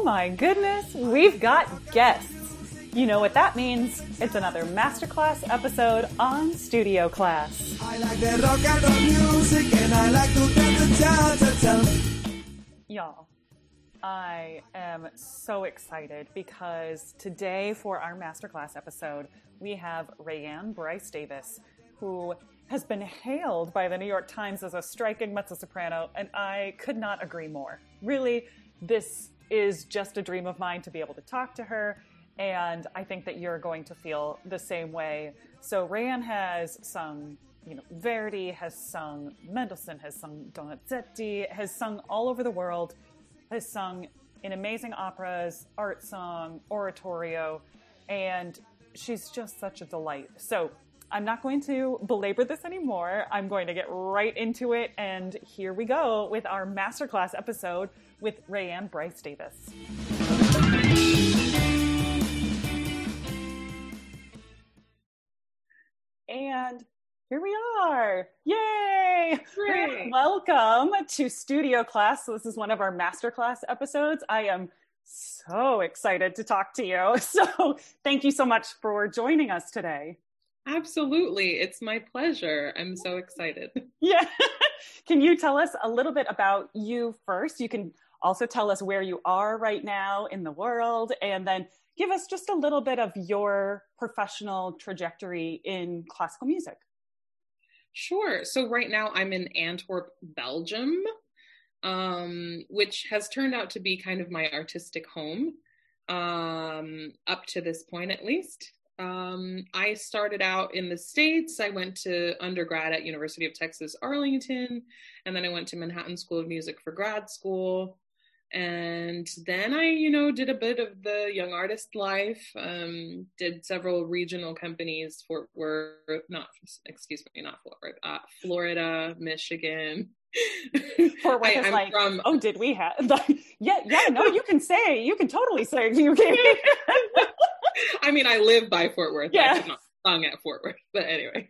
Oh my goodness, we've got guests. You know what that means? It's another masterclass episode on Studio Class. I like rock and roll music and I like to dance Y'all, I am so excited because today for our masterclass episode, we have Raehann Bryce Davis, who has been hailed by the New York Times as a striking mezzo soprano, and I could not agree more. Really, this is just a dream of mine to be able to talk to her. And I think that you're going to feel the same way. So Raehann has sung, you know, Verdi has sung, Mendelssohn has sung Donizetti, has sung all over the world, has sung in amazing operas, art song, oratorio, and she's just such a delight. So I'm not going to belabor this anymore. I'm going to get right into it. And here we go with our masterclass episode with Raehann Bryce Davis. And here we are. Yay! Great. Welcome to Studio Class. So this is one of our masterclass episodes. I am so excited to talk to you. So thank you so much for joining us today. Absolutely. It's my pleasure. I'm so excited. Yeah. can you tell us a little bit about you first? You can also tell us where you are right now in the world and then give us just a little bit of your professional trajectory in classical music. Sure. So right now I'm in Antwerp, Belgium, um, which has turned out to be kind of my artistic home um, up to this point, at least. Um, I started out in the States. I went to undergrad at University of Texas, Arlington, and then I went to Manhattan School of Music for grad school. And then I, you know, did a bit of the young artist life, um, did several regional companies, Fort Worth, not, excuse me, not Fort Worth, uh, Florida, Michigan. Fort Worth I, is like, from, oh, did we have, yeah, yeah, no, you can say, you can totally say you can. I mean, I live by Fort Worth. Yeah. I not sung at Fort Worth, but anyway,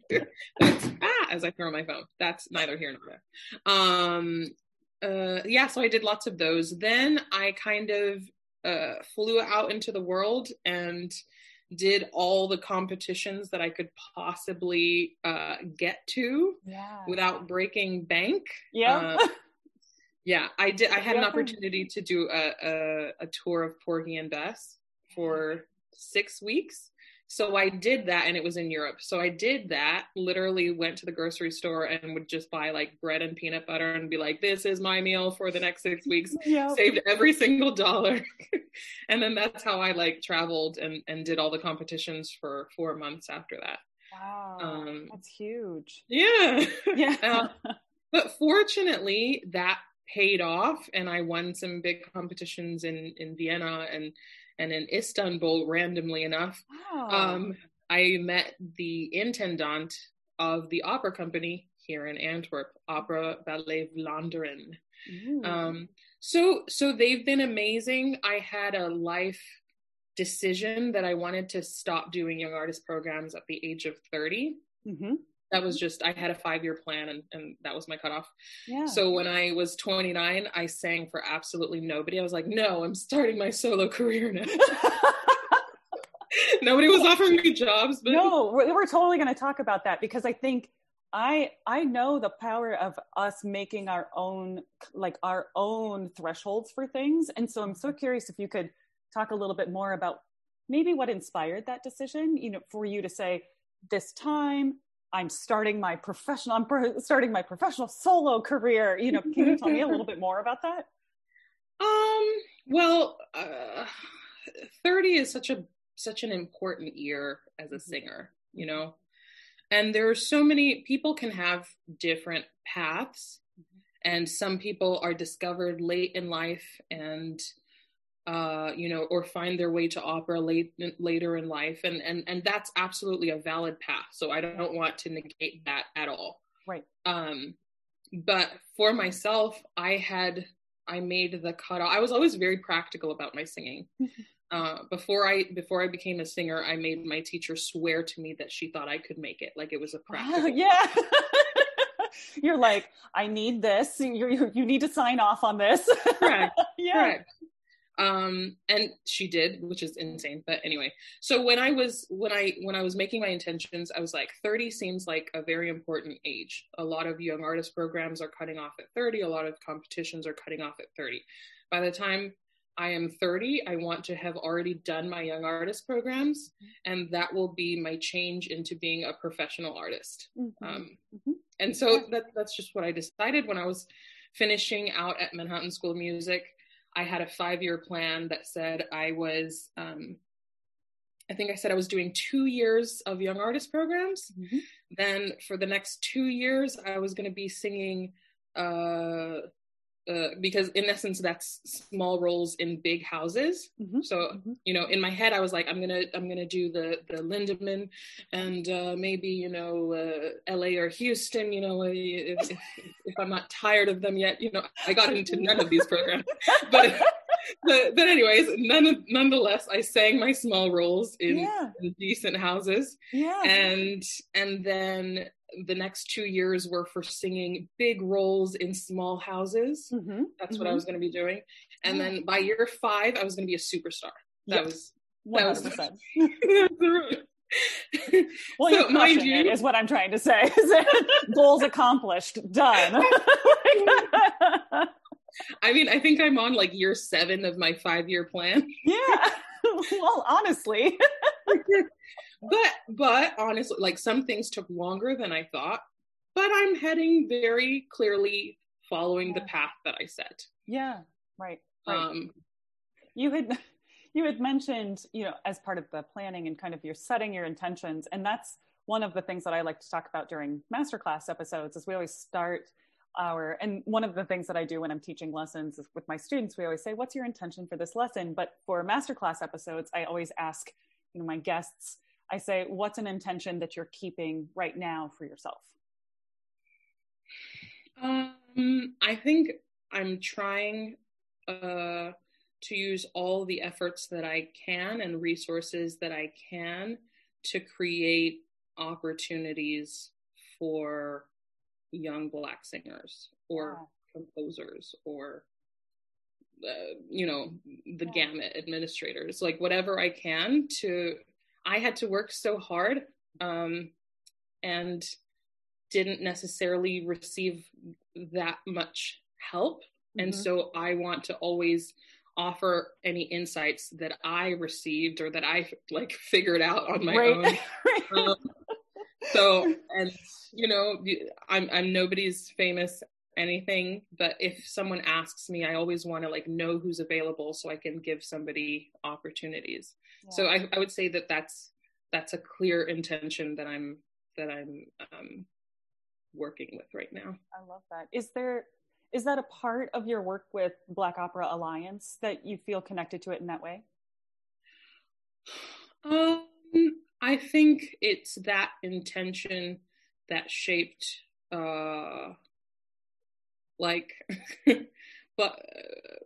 that's ah, as I throw my phone. That's neither here nor there. Um, uh, yeah, so I did lots of those. Then I kind of uh, flew out into the world and did all the competitions that I could possibly uh, get to yeah. without breaking bank. Yeah. Uh, yeah, I did. I had an opportunity to do a, a, a tour of Porgy and Bess for six weeks. So I did that and it was in Europe. So I did that, literally went to the grocery store and would just buy like bread and peanut butter and be like, this is my meal for the next six weeks. Yep. Saved every single dollar. and then that's how I like traveled and, and did all the competitions for four months after that. Wow. Um, that's huge. Yeah. Yeah. uh, but fortunately, that paid off and I won some big competitions in, in Vienna and and in Istanbul, randomly enough, wow. um, I met the intendant of the opera company here in Antwerp, Opera Ballet Vlaanderen. Um, so, so they've been amazing. I had a life decision that I wanted to stop doing young artist programs at the age of 30. Mm-hmm that was just I had a five year plan and, and that was my cutoff. Yeah. So when I was 29, I sang for absolutely nobody. I was like, no, I'm starting my solo career now. nobody was offering me jobs. But... No, we're, we're totally going to talk about that because I think I I know the power of us making our own like our own thresholds for things, and so I'm so curious if you could talk a little bit more about maybe what inspired that decision. You know, for you to say this time I'm starting my professional, I'm pro- starting my professional solo career. You know, can you tell me a little bit more about that? Um, well, uh, 30 is such a, such an important year as a mm-hmm. singer, you know, and there are so many people can have different paths mm-hmm. and some people are discovered late in life and uh, you know, or find their way to opera late later in life, and and and that's absolutely a valid path. So I don't want to negate that at all. Right. Um, but for myself, I had I made the cutoff. I was always very practical about my singing. Uh, before I before I became a singer, I made my teacher swear to me that she thought I could make it, like it was a practice. yeah. You're like, I need this. You, you you need to sign off on this. Correct. yeah. Correct. Um and she did which is insane but anyway. So when i was when i when i was making my intentions i was like 30 seems like a very important age. A lot of young artist programs are cutting off at 30 a lot of competitions are cutting off at 30 by the time i am 30 i want to have already done my young artist programs and that will be my change into being a professional artist. Mm-hmm. Um, mm-hmm. and so that, that's just what i decided when i was finishing out at manhattan school of music I had a five year plan that said I was, um, I think I said I was doing two years of young artist programs. Mm-hmm. Then for the next two years, I was going to be singing uh, uh, because in essence that's small roles in big houses mm-hmm. so mm-hmm. you know in my head i was like i'm gonna i'm gonna do the the lindemann and uh, maybe you know uh, la or houston you know if, if, if, i'm not tired of them yet you know i got into none of these programs but but, but anyways none, nonetheless i sang my small roles in, yeah. in decent houses yeah and and then the next two years were for singing big roles in small houses. Mm-hmm. That's what mm-hmm. I was going to be doing. And mm-hmm. then by year five, I was going to be a superstar. That was that 100%. was. well, so, mind you, is what I'm trying to say. Goals accomplished, done. I mean, I think I'm on like year seven of my five year plan. Yeah. Well, honestly but but honestly like some things took longer than i thought but i'm heading very clearly following yeah. the path that i set yeah right, right. um you had you had mentioned you know as part of the planning and kind of your setting your intentions and that's one of the things that i like to talk about during masterclass episodes is we always start our and one of the things that i do when i'm teaching lessons is with my students we always say what's your intention for this lesson but for masterclass episodes i always ask you know my guests I say, what's an intention that you're keeping right now for yourself? Um, I think I'm trying uh, to use all the efforts that I can and resources that I can to create opportunities for young Black singers or composers or uh, you know the yeah. gamut administrators like whatever i can to I had to work so hard um, and didn't necessarily receive that much help. Mm-hmm. And so I want to always offer any insights that I received or that I like figured out on my right. own. um, so, and you know, I'm I'm nobody's famous anything, but if someone asks me, I always want to like know who's available so I can give somebody opportunities. So I, I would say that that's that's a clear intention that I'm that I'm um, working with right now. I love that. Is there is that a part of your work with Black Opera Alliance that you feel connected to it in that way? Um, I think it's that intention that shaped, uh, like, but uh,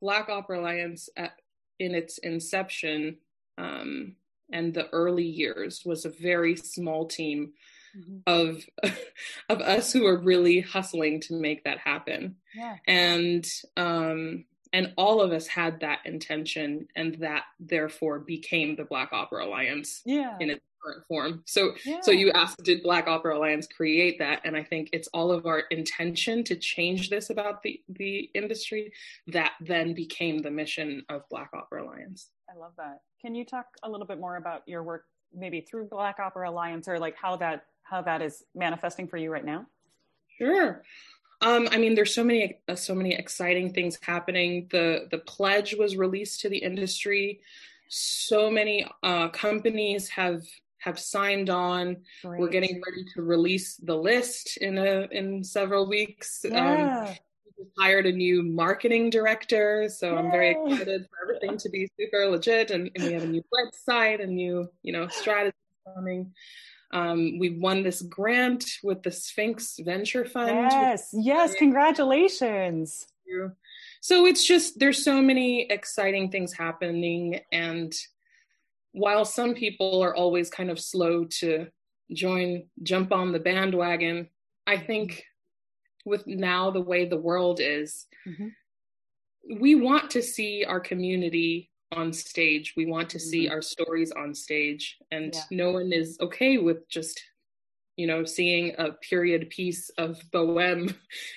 Black Opera Alliance at, in its inception um, and the early years was a very small team mm-hmm. of of us who were really hustling to make that happen. Yeah. And um, and all of us had that intention, and that therefore became the Black Opera Alliance yeah. in its current form. So yeah. so you asked, did Black Opera Alliance create that? And I think it's all of our intention to change this about the the industry that then became the mission of Black Opera Alliance. I love that. Can you talk a little bit more about your work, maybe through Black Opera Alliance, or like how that how that is manifesting for you right now? Sure. Um, I mean, there's so many uh, so many exciting things happening. The the pledge was released to the industry. So many uh, companies have have signed on. Great. We're getting ready to release the list in a in several weeks. Um, yeah. Um, hired a new marketing director, so Yay. I'm very excited for everything to be super legit. And, and we have a new website, a new you know strategy coming. Um, we won this grant with the Sphinx Venture Fund. Yes, yes, congratulations. So it's just there's so many exciting things happening, and while some people are always kind of slow to join, jump on the bandwagon, I think with now the way the world is, mm-hmm. we want to see our community on stage. We want to see mm-hmm. our stories on stage, and yeah. no one is okay with just, you know, seeing a period piece of Bohème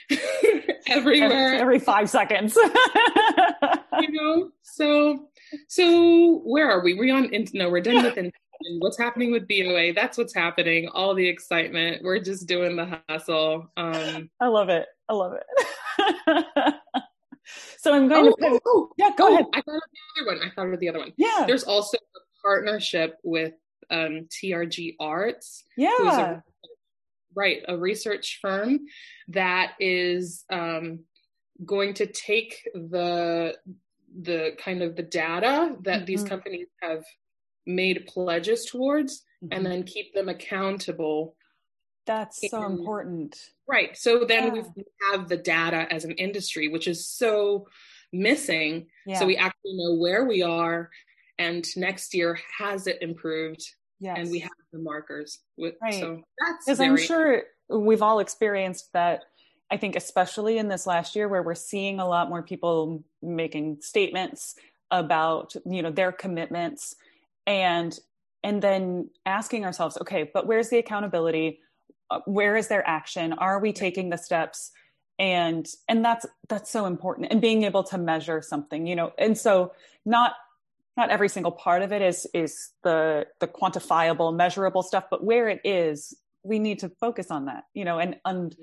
everywhere every five seconds. you know, so so where are we? We're on. No, we're done with. what's happening with BOA? That's what's happening. All the excitement. We're just doing the hustle. Um, I love it. I love it. So I'm going oh, to. Oh, oh, yeah, go oh, ahead. I thought of the other one. I thought of the other one. Yeah. There's also a partnership with um, TRG Arts. Yeah. A, right, a research firm that is um, going to take the the kind of the data that mm-hmm. these companies have made pledges towards mm-hmm. and then keep them accountable that's so important. Right. So then yeah. we have the data as an industry, which is so missing. Yeah. So we actually know where we are, and next year has it improved? Yes. And we have the markers. With, right. So that's because I'm sure we've all experienced that. I think especially in this last year where we're seeing a lot more people making statements about you know their commitments and and then asking ourselves okay but where's the accountability Uh, where is their action? Are we taking the steps? And and that's that's so important and being able to measure something you know? And so not not every single part of it is is the the quantifiable measurable stuff but where it is we need to focus on that you know? And and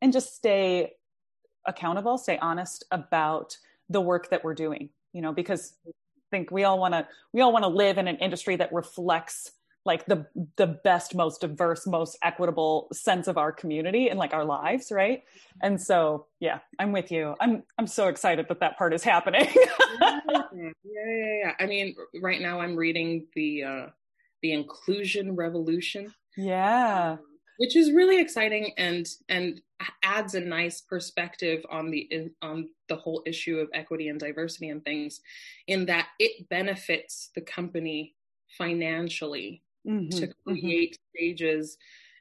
and just stay accountable stay honest about the work that we're doing you know? Because i think we all want to we all want to live in an industry that reflects like the the best most diverse most equitable sense of our community and like our lives right? And so yeah i'm with you. I'm i'm so excited that that part is happening. Yeah, yeah yeah i mean right now i'm reading the uh the inclusion revolution. Yeah. Um, which is really exciting and and adds a nice perspective on the on the whole issue of equity and diversity and things in that it benefits the company financially mm-hmm, to mm-hmm. create mm-hmm. stages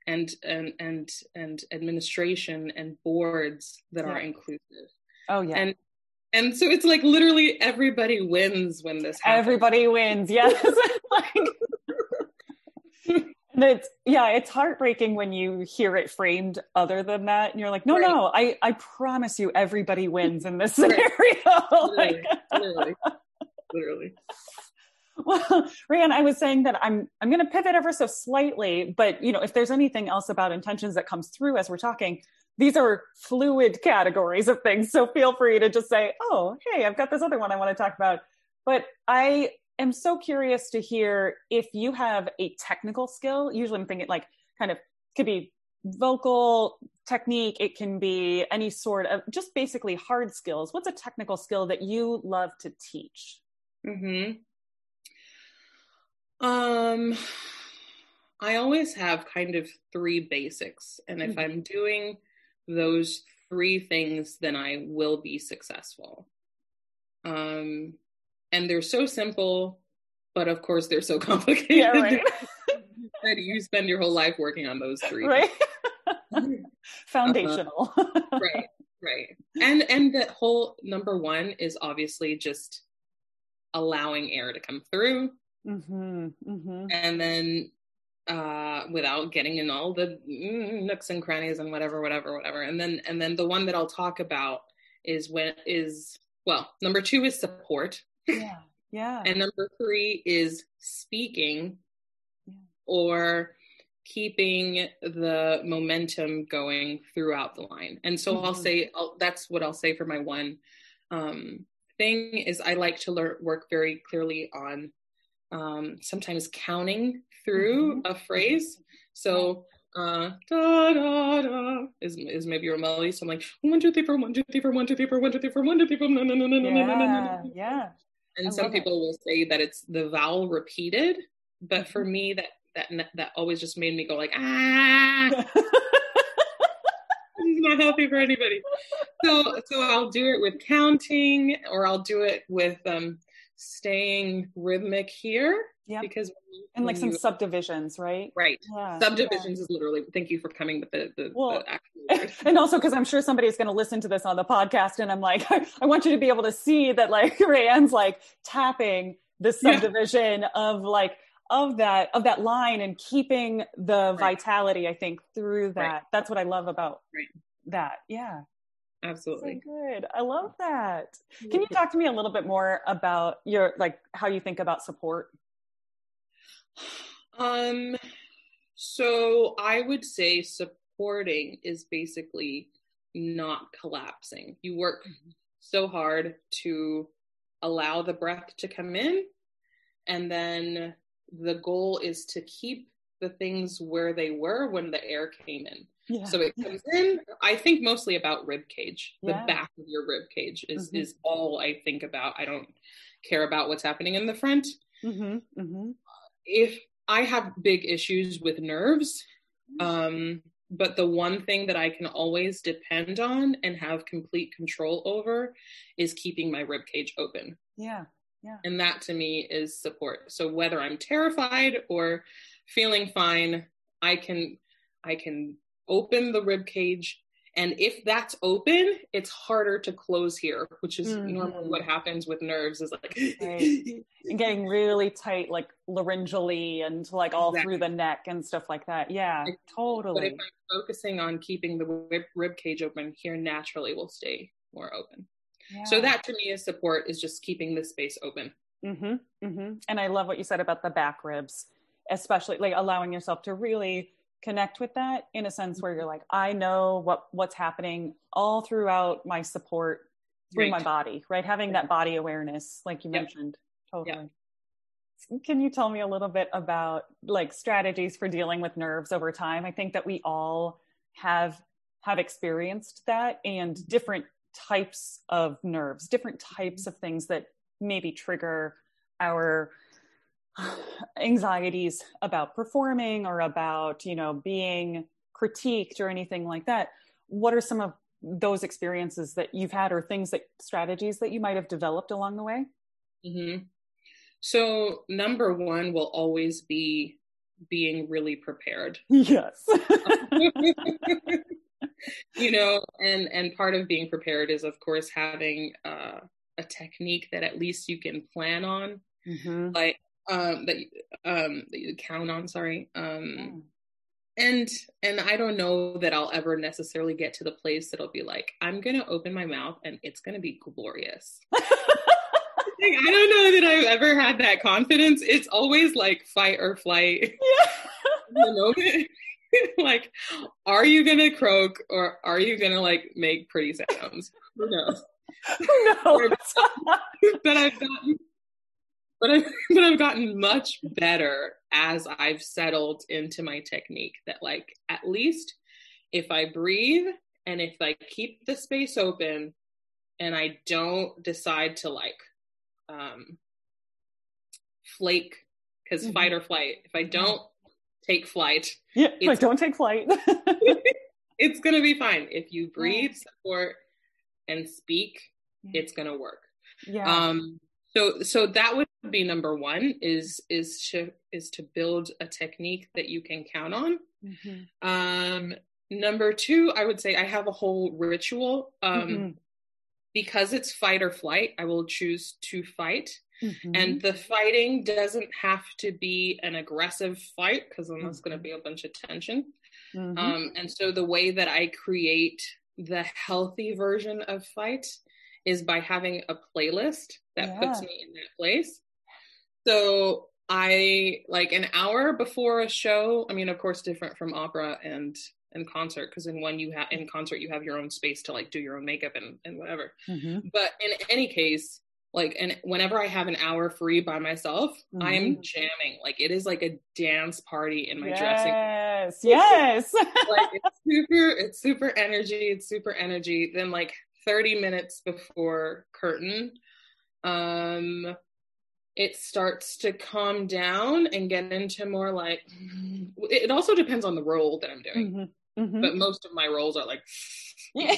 and and and and administration and boards that yeah. are inclusive. Oh yeah. And and so it's like literally everybody wins when this happens. Everybody wins. Yes. like, it's yeah, it's heartbreaking when you hear it framed other than that, and you're like, no, right. no, I I promise you, everybody wins in this scenario. Literally, like, literally, literally. Well, Raehann, I was saying that I'm I'm going to pivot ever so slightly, but you know, if there's anything else about intentions that comes through as we're talking, these are fluid categories of things. So feel free to just say, "Oh, hey, I've got this other one I want to talk about." But I am so curious to hear if you have a technical skill. Usually, I'm thinking like kind of could be vocal technique it can be any sort of just basically hard skills what's a technical skill that you love to teach mm-hmm. Um, I always have kind of three basics. And if mm-hmm. I'm doing those three things, then I will be successful. Um, and they're so simple, but of course they're so complicated. Yeah, right. that you spend your whole life working on those three. Right. Foundational. Uh, right. Right. And and the whole number one is obviously just allowing air to come through Mm-hmm, mm-hmm. And then uh, without getting in all the nooks and crannies and whatever, whatever, whatever. And then and then the one that I'll talk about is when is well, number two is support. Yeah. Yeah. and number three is speaking yeah. or keeping the momentum going throughout the line. And so mm-hmm. I'll say I'll, that's what I'll say for my one um, thing is I like to learn work very clearly on um, sometimes counting through mm-hmm. a phrase. So uh, da da da is is maybe your melody. So I'm like one two three four one two three four one two three four one two three four one two three four no no no no no no no no yeah. And some people it. will say that it's the vowel repeated, but for me that that that always just made me go like ah. this is not healthy for anybody. So so I'll do it with counting, or I'll do it with um staying rhythmic here. Yeah. Because and like some you, subdivisions, right? Right. Yeah. Subdivisions yeah. is literally. Thank you for coming with the the, well, the and also because I'm sure somebody's going to listen to this on the podcast, and I'm like, I want you to be able to see that like Raehann's like tapping the subdivision yeah. of like of that of that line and keeping the right. vitality. I think through that. Right. That's what I love about right. that. Yeah. Absolutely. So good. I love that. Can you talk to me a little bit more about your like how you think about support? Um so I would say supporting is basically not collapsing. You work mm-hmm. so hard to allow the breath to come in and then the goal is to keep the things where they were when the air came in. Yeah. So it comes in. I think mostly about rib cage. The yeah. back of your rib cage is mm-hmm. is all I think about. I don't care about what's happening in the front. Mm-hmm. Mm-hmm. If I have big issues with nerves, um, but the one thing that I can always depend on and have complete control over is keeping my rib cage open. Yeah. Yeah. And that to me is support. So whether I'm terrified or feeling fine, I can I can open the rib cage and if that's open, it's harder to close here, which is mm-hmm. normally what happens with nerves is like right. getting really tight, like laryngally and like all exactly. through the neck and stuff like that. Yeah, totally. But if I'm focusing on keeping the rib, rib cage open, here naturally will stay more open. Yeah. So that to me is support is just keeping the space open. Mm-hmm, mm-hmm. And I love what you said about the back ribs, especially like allowing yourself to really connect with that in a sense where you're like i know what what's happening all throughout my support through right. my body right having that body awareness like you yep. mentioned totally yep. can you tell me a little bit about like strategies for dealing with nerves over time i think that we all have have experienced that and different types of nerves different types mm-hmm. of things that maybe trigger our anxieties about performing or about you know being critiqued or anything like that. What are some of those experiences that you've had or things that strategies that you might have developed along the way? Mm-hmm. so number one will always be being really prepared. Yes. You know and and part of being prepared is of course having uh, a technique that at least you can plan on. Mm-hmm. like um, that um, that you count on. Sorry. Um, and and I don't know that I'll ever necessarily get to the place that'll be like I'm gonna open my mouth and it's gonna be glorious. like, I don't know that I've ever had that confidence. It's always like fight or flight. Yeah. like, are you gonna croak or are you gonna like make pretty sounds? Who knows? Who knows? but I've gotten but I but I've gotten much better as I've settled into my technique that like at least if I breathe and if I keep the space open and I don't decide to like um flake because mm-hmm. fight or flight if I don't take flight yeah I don't take flight. it's gonna be fine. If you breathe support and speak it's gonna work. Yeah. Um so so that would be number one is is to is to build a technique that you can count on mm-hmm. um number two i would say i have a whole ritual um mm-hmm. because it's fight or flight i will choose to fight mm-hmm. and the fighting doesn't have to be an aggressive fight because then there's going to be a bunch of tension mm-hmm. um and so the way that i create the healthy version of fight is by having a playlist that yeah. puts me in that place. So I like an hour before a show. I mean, of course, different from opera and and concert because in one you have in concert you have your own space to like do your own makeup and and whatever. Mm-hmm. But in any case, like and whenever I have an hour free by myself, mm-hmm. I'm jamming. Like it is like a dance party in my yes, dressing. Yes, yes. like it's super. It's super energy. It's super energy. Then like 30 minutes before curtain, um, it starts to calm down and get into more like it also depends on the role that I'm doing. Mm-hmm. Mm-hmm. But most of my roles are like yeah.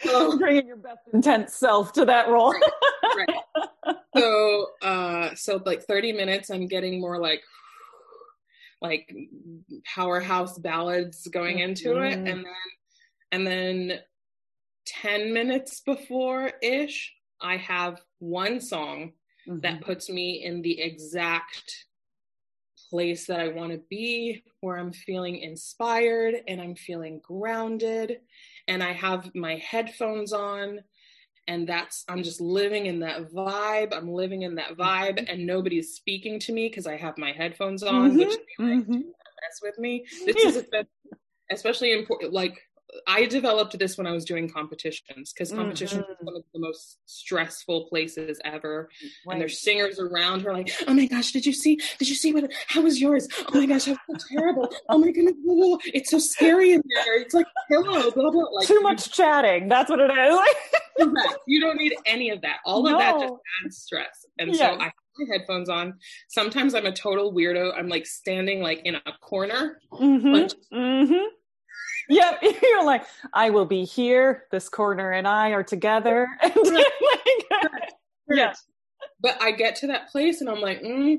so so bringing your best intense self to that role. right, right. So, uh, so like 30 minutes, I'm getting more like, like powerhouse ballads going into mm-hmm. it, and then, and then 10 minutes before ish, I have one song mm-hmm. that puts me in the exact place that I want to be, where I'm feeling inspired and I'm feeling grounded, and I have my headphones on. And that's, I'm just living in that vibe. I'm living in that vibe, mm-hmm. and nobody's speaking to me because I have my headphones on, mm-hmm. which mm-hmm. mess with me. This is especially important. Like I developed this when I was doing competitions because competitions mm-hmm. one of the most stressful places ever. Right. And there's singers around who are like, "Oh my gosh, did you see? Did you see what? How was yours? Oh my gosh, how so terrible! Oh my goodness, it's so scary in there. It's like hello, blah blah." Like too much chatting. That's what it is. You don't need any of that. All no. of that just adds stress. And so I have my headphones on. Sometimes I'm a total weirdo. I'm like standing like in a corner. Mm-hmm. mm-hmm yeah, you're like, I will be here. This corner and I are together. yeah. But I get to that place and I'm like, mm,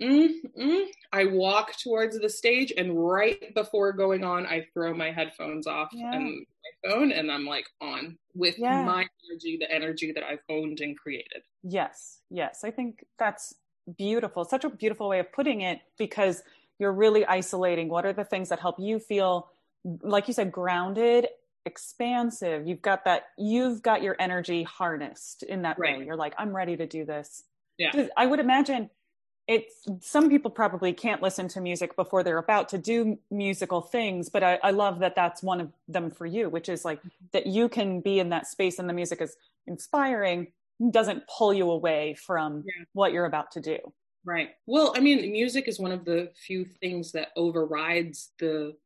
mm, mm. I walk towards the stage and right before going on, I throw my headphones off yeah. and my phone and I'm like on with yeah. my energy, the energy that I've owned and created. Yes, yes. I think that's beautiful. Such a beautiful way of putting it because you're really isolating what are the things that help you feel like you said, grounded, expansive. You've got that, you've got your energy harnessed in that right. way. You're like, I'm ready to do this. Yeah. I would imagine it's some people probably can't listen to music before they're about to do musical things, but I, I love that that's one of them for you, which is like mm-hmm. that you can be in that space and the music is inspiring, doesn't pull you away from yeah. what you're about to do. Right. Well, I mean, music is one of the few things that overrides the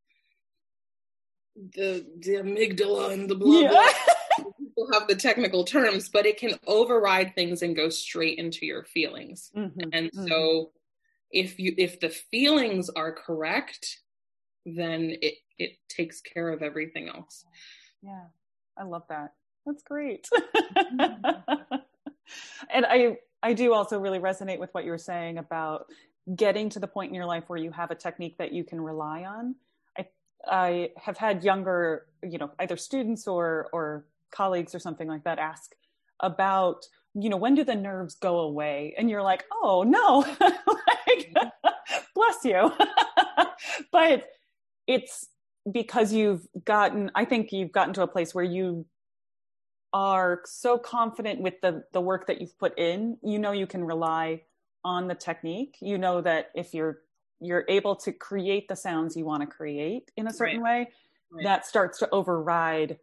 the the amygdala and the blah yeah. blah. People have the technical terms, but it can override things and go straight into your feelings. Mm-hmm. And mm-hmm. so, if you if the feelings are correct, then it it takes care of everything else. Yeah, I love that. That's great. Mm-hmm. and I I do also really resonate with what you were saying about getting to the point in your life where you have a technique that you can rely on I have had younger, you know, either students or or colleagues or something like that ask about, you know, when do the nerves go away? And you're like, oh no, like, mm-hmm. bless you. but it's because you've gotten, I think you've gotten to a place where you are so confident with the the work that you've put in. You know, you can rely on the technique. You know that if you're you're able to create the sounds you want to create in a certain right. way, right. that starts to override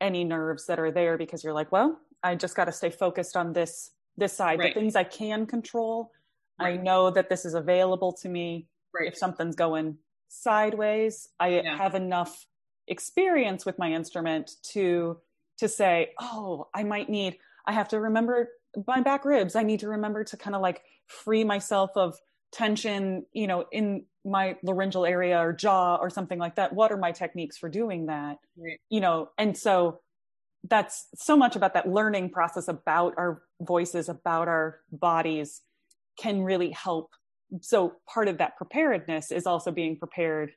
any nerves that are there because you're like, well, I just got to stay focused on this this side. Right. The things I can control, I know that this is available to me. If something's going sideways, I yeah. have enough experience with my instrument to to say, oh, I might need. I have to remember my back ribs. I need to remember to kind of like free myself of tension, you know, in my laryngeal area or jaw or something like that. What are my techniques for doing that? Right. You know, and so that's so much about that learning process about our voices, about our bodies can really help. So part of that preparedness is also being prepared,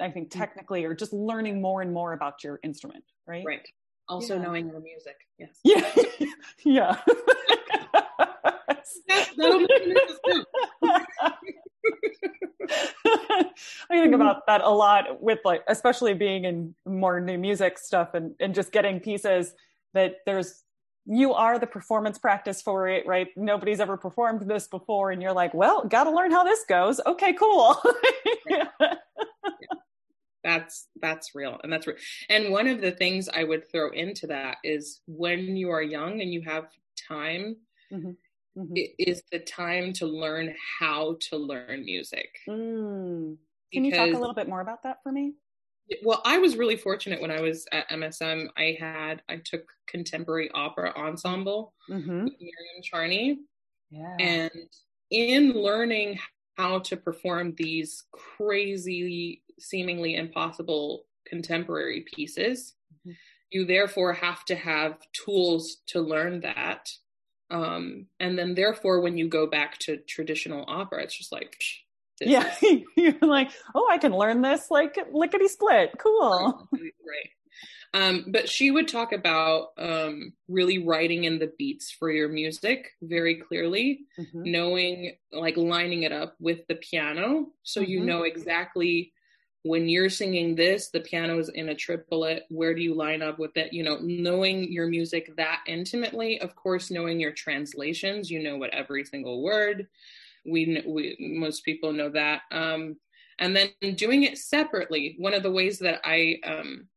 I think, mm. technically, or just learning more and more about your instrument, right? Right. Also yeah. knowing your music. Yes. Yeah. yeah. that'll I think about that a lot with like, especially being in more new music stuff and, and just getting pieces that there's, you are the performance practice for it, right? Nobody's ever performed this before. And you're like, well, got to learn how this goes. Okay, cool. yeah. That's, that's real. And that's real. And one of the things I would throw into that is when you are young and you have time, mm-hmm mm-hmm. is the time to learn how to learn music. Mm. Can because, you talk a little bit more about that for me? Well, I was really fortunate when I was at MSM. I had I took contemporary opera ensemble mm-hmm. with Miriam Charney, yeah. and in learning how to perform these crazy, seemingly impossible contemporary pieces. Mm-hmm. You therefore have to have tools to learn that. Um, and then therefore, when you go back to traditional opera, it's just like, yeah, you're like, oh, I can learn this like lickety split. Cool. Right. Um, but she would talk about um, really writing in the beats for your music very clearly, mm-hmm. knowing, like lining it up with the piano. So mm-hmm. you know exactly when you're singing this, the piano's in a triplet. Where do you line up with it? You know, knowing your music that intimately, of course, knowing your translations, you know what every single word. We, we most people know that. Um, and then doing it separately. One of the ways that I um,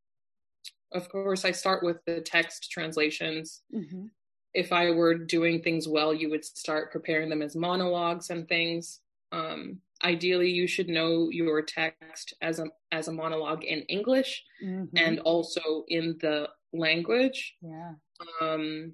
of course, I start with the text translations. Mm-hmm. If I were doing things well, you would start preparing them as monologues and things. Um, ideally, you should know your text as a as a monologue in English mm-hmm. and also in the language. Yeah. Um,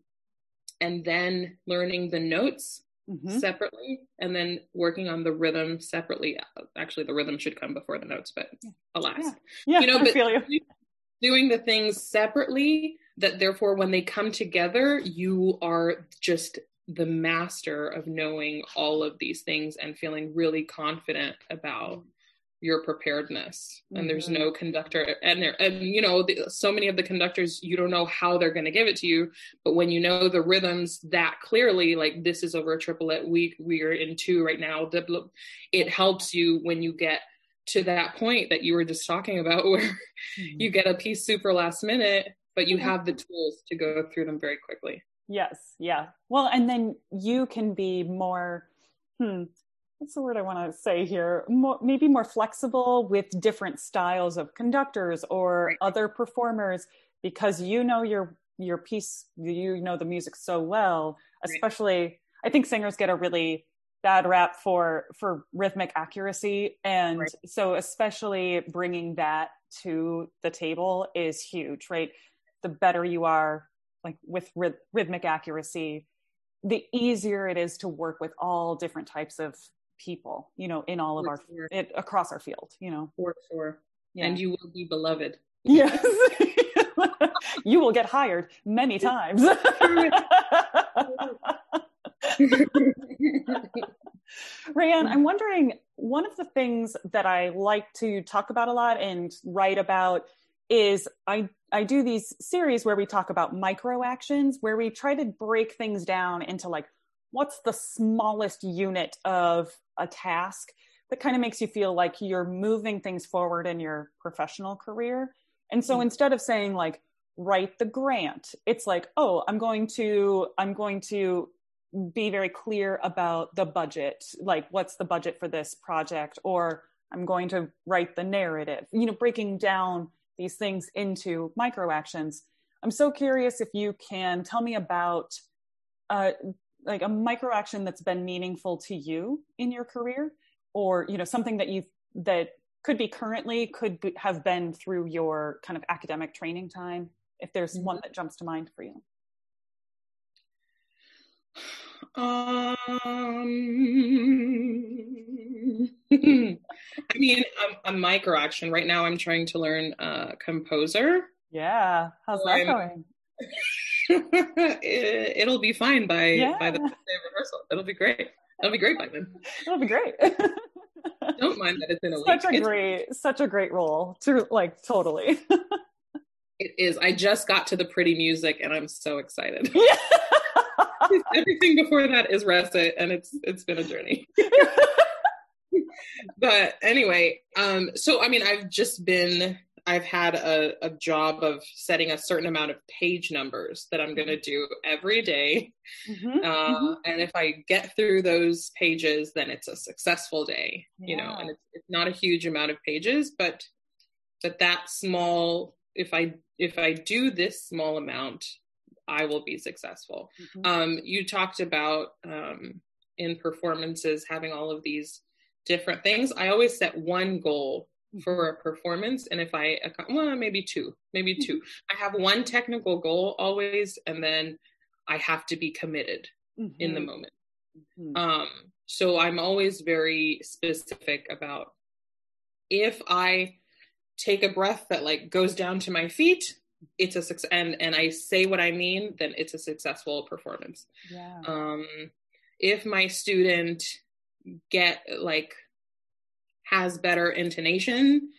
and then learning the notes mm-hmm. separately, and then working on the rhythm separately. Actually, the rhythm should come before the notes, but yeah. alas, yeah. yeah, you know, but you doing the things separately that therefore when they come together you are just the master of knowing all of these things and feeling really confident about your preparedness and mm-hmm. there's no conductor and there and you know the, so many of the conductors you don't know how they're going to give it to you but when you know the rhythms that clearly like this is over a triplet we we are in two right now it helps you when you get to that point that you were just talking about where mm-hmm. you get a piece super last minute but you have the tools to go through them very quickly yes yeah well and then you can be more hmm what's the word i want to say here more, maybe more flexible with different styles of conductors or right. other performers because you know your your piece you know the music so well especially right. i think singers get a really bad rap for for rhythmic accuracy and right. so especially bringing that to the table is huge right the better you are like with ryth- rhythmic accuracy the easier it is to work with all different types of people you know in all of for our sure. it, across our field you know? For sure. Yeah. and you will be beloved. Yes. You will get hired many times. Raehann, I'm wondering one of the things that I like to talk about a lot and write about is I I do these series where we talk about micro actions where we try to break things down into like what's the smallest unit of a task that kind of makes you feel like you're moving things forward in your professional career. And so mm-hmm. instead of saying like write the grant, it's like, oh, I'm going to I'm going to be very clear about the budget like what's the budget for this project or i'm going to write the narrative you know breaking down these things into micro actions i'm so curious if you can tell me about uh, like a micro action that's been meaningful to you in your career or you know something that you that could be currently could be, have been through your kind of academic training time if there's mm-hmm. one that jumps to mind for you um, I mean, a, a micro action. Right now, I'm trying to learn uh, composer. Yeah, how's so that I'm, going? it, will be fine by yeah. by the day of rehearsal. It'll be great. It'll be great by then. It'll be great. Don't mind that it's in a such week. a great, such a great role to like totally. it is. I just got to the pretty music, and I'm so excited. Yeah. Everything before that is recit, and it's it's been a journey. but anyway, um, so I mean, I've just been I've had a, a job of setting a certain amount of page numbers that I'm going to do every day. Mm-hmm, uh, mm-hmm. And if I get through those pages, then it's a successful day, yeah. you know, and it's, it's not a huge amount of pages, but, but that small, if I, if I do this small amount, I will be successful. Mm-hmm. Um, you talked about um, in performances having all of these different things. I always set one goal mm-hmm. for a performance, and if I well, maybe two, maybe mm-hmm. two. I have one technical goal always, and then I have to be committed mm-hmm. in the mm-hmm. moment. Mm-hmm. Um, so I'm always very specific about if I take a breath that like goes down to my feet it's a success and and i say what i mean then it's a successful performance yeah um if my student get like has better intonation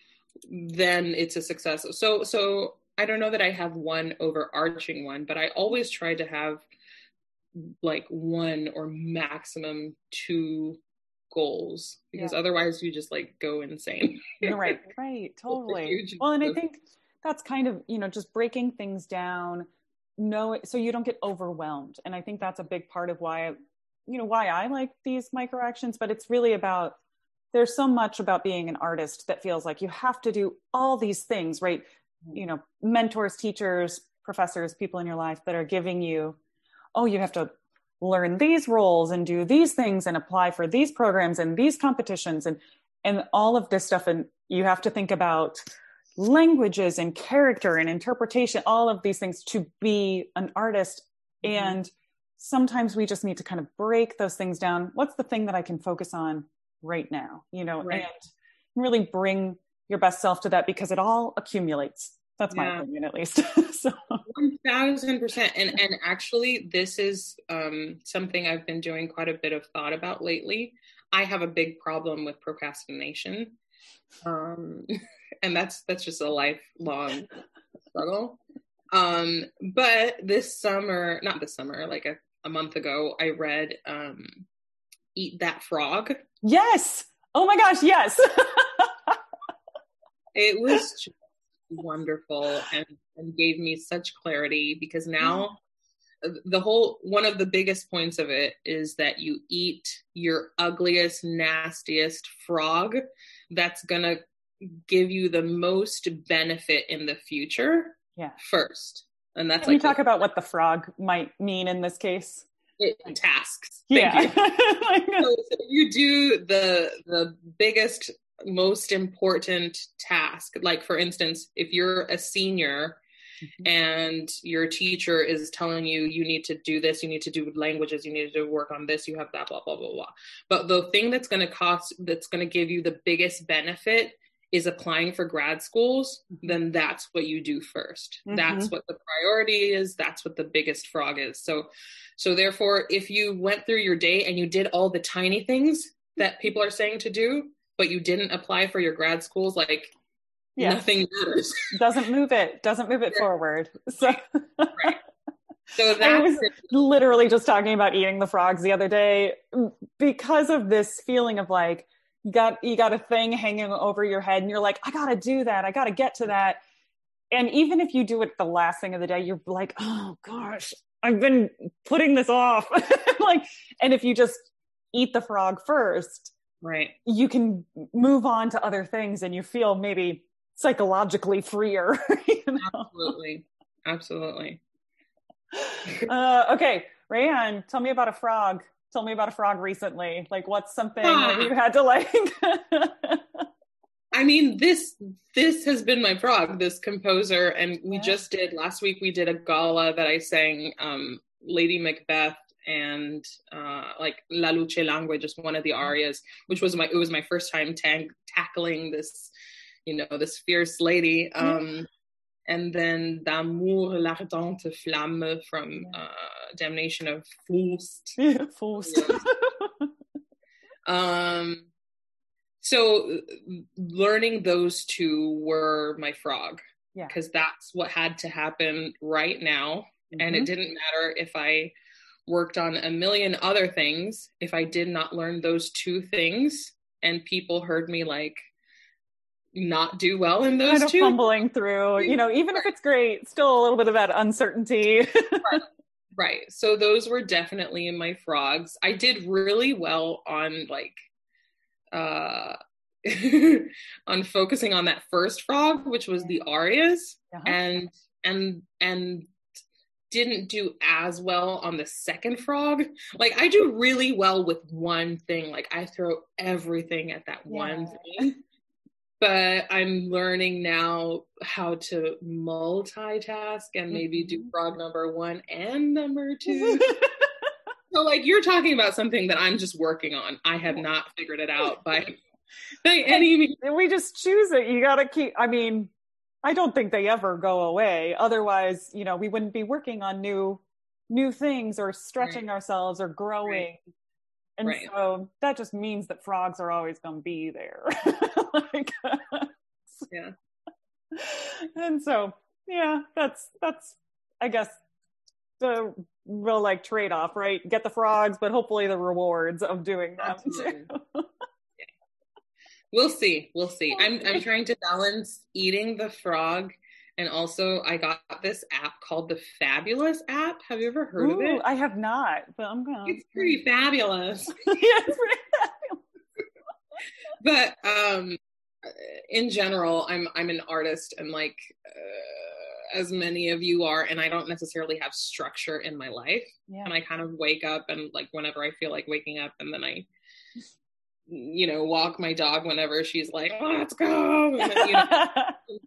then it's a success so so i don't know that i have one overarching one but i always try to have like one or maximum two goals because yeah. otherwise you just like go insane. right, right, totally. Well, and I think that's kind of, you know, just breaking things down, know so you don't get overwhelmed. And I think that's a big part of why you know, why I like these micro actions, but it's really about there's so much about being an artist that feels like you have to do all these things, right? Mm-hmm. You know, mentors, teachers, professors, people in your life that are giving you, oh, you have to learn these roles and do these things and apply for these programs and these competitions and and all of this stuff and you have to think about languages and character and interpretation all of these things to be an artist mm-hmm. and sometimes we just need to kind of break those things down what's the thing that i can focus on right now you know right. and really bring your best self to that because it all accumulates that's yeah. my opinion, at least. so one thousand percent. And and actually, this is um, something I've been doing quite a bit of thought about lately. I have a big problem with procrastination, um, and that's that's just a lifelong struggle. Um, but this summer, not this summer, like a, a month ago, I read um, "Eat That Frog." Yes. Oh my gosh, yes. it was just wonderful and, and gave me such clarity because now the whole one of the biggest points of it is that you eat your ugliest nastiest frog that's gonna give you the most benefit in the future yeah. first. And that's Can like you talk the, about what the frog might mean in this case? It, tasks. Thank yeah. you. so, so you do the the biggest most important task. Like, for instance, if you're a senior mm-hmm. and your teacher is telling you, you need to do this, you need to do languages, you need to work on this, you have that, blah, blah, blah, blah. But the thing that's going to cost, that's going to give you the biggest benefit is applying for grad schools, mm-hmm. then that's what you do 1st mm-hmm. That's what the priority is. That's what the biggest frog is. So, so therefore, if you went through your day and you did all the tiny things that people are saying to do, but you didn't apply for your grad schools, like yeah. nothing matters. doesn't move it. Doesn't move it yeah. forward. So. right. So that I was literally just talking about eating the frogs the other day because of this feeling of like you got you got a thing hanging over your head and you're like I got to do that. I got to get to that. And even if you do it the last thing of the day, you're like, "Oh gosh, I've been putting this off." like and if you just eat the frog first, right you can move on to other things and you feel maybe psychologically freer you know? absolutely absolutely uh, okay Raehann tell me about a frog tell me about a frog recently like what's something that you had to like I mean, this this has been my frog, this composer, and we yeah. just did last week. We did a gala that I sang um, Lady Macbeth and uh, like La Luce Langue, just one of the arias, which was my it was my first time tag- tackling this, you know, this fierce lady. Um, and then D'amour l'ardente flamme from uh, Damnation of Faust. Faust. um, so learning those two were my frog. Yeah. Because that's what had to happen right now. Mm-hmm. And it mm-hmm. didn't matter if I worked on a million other things if I did not learn those two things and people heard me like not do well in those kind of two fumbling through you know even right. if it's great still a little bit of that uncertainty right. right so those were definitely in my frogs i did really well on like uh on focusing on that first frog which was the arias uh-huh. and and and didn't do as well on the second frog. Like I do really well with one thing. Like I throw everything at that yeah. one thing. But I'm learning now how to multitask and maybe do mm-hmm. frog number one and number two. so like you're talking about something that I'm just working on. I have not figured it out by By any means. We just choose it. You got to keep, I mean, I don't think they ever go away. Otherwise, you know, we wouldn't be working on new new things or stretching right. ourselves or growing. Right. And right. so that just means that frogs are always going to be there. like, yeah. And so, yeah, that's that's I guess the real like trade off, right? Get the frogs, but hopefully the rewards of doing that too. We'll see. We'll see. I'm I'm trying to balance eating the frog and also I got this app called the Fabulous app. Have you ever heard Ooh, of it? I have not, but I'm gonna It's pretty fabulous. yeah, it's pretty fabulous. but um in general, I'm I'm an artist and like uh, as many of you are and I don't necessarily have structure in my life. Yeah. And I kind of wake up and like whenever I feel like waking up and then I you know, walk my dog whenever she's like, let's go. You know,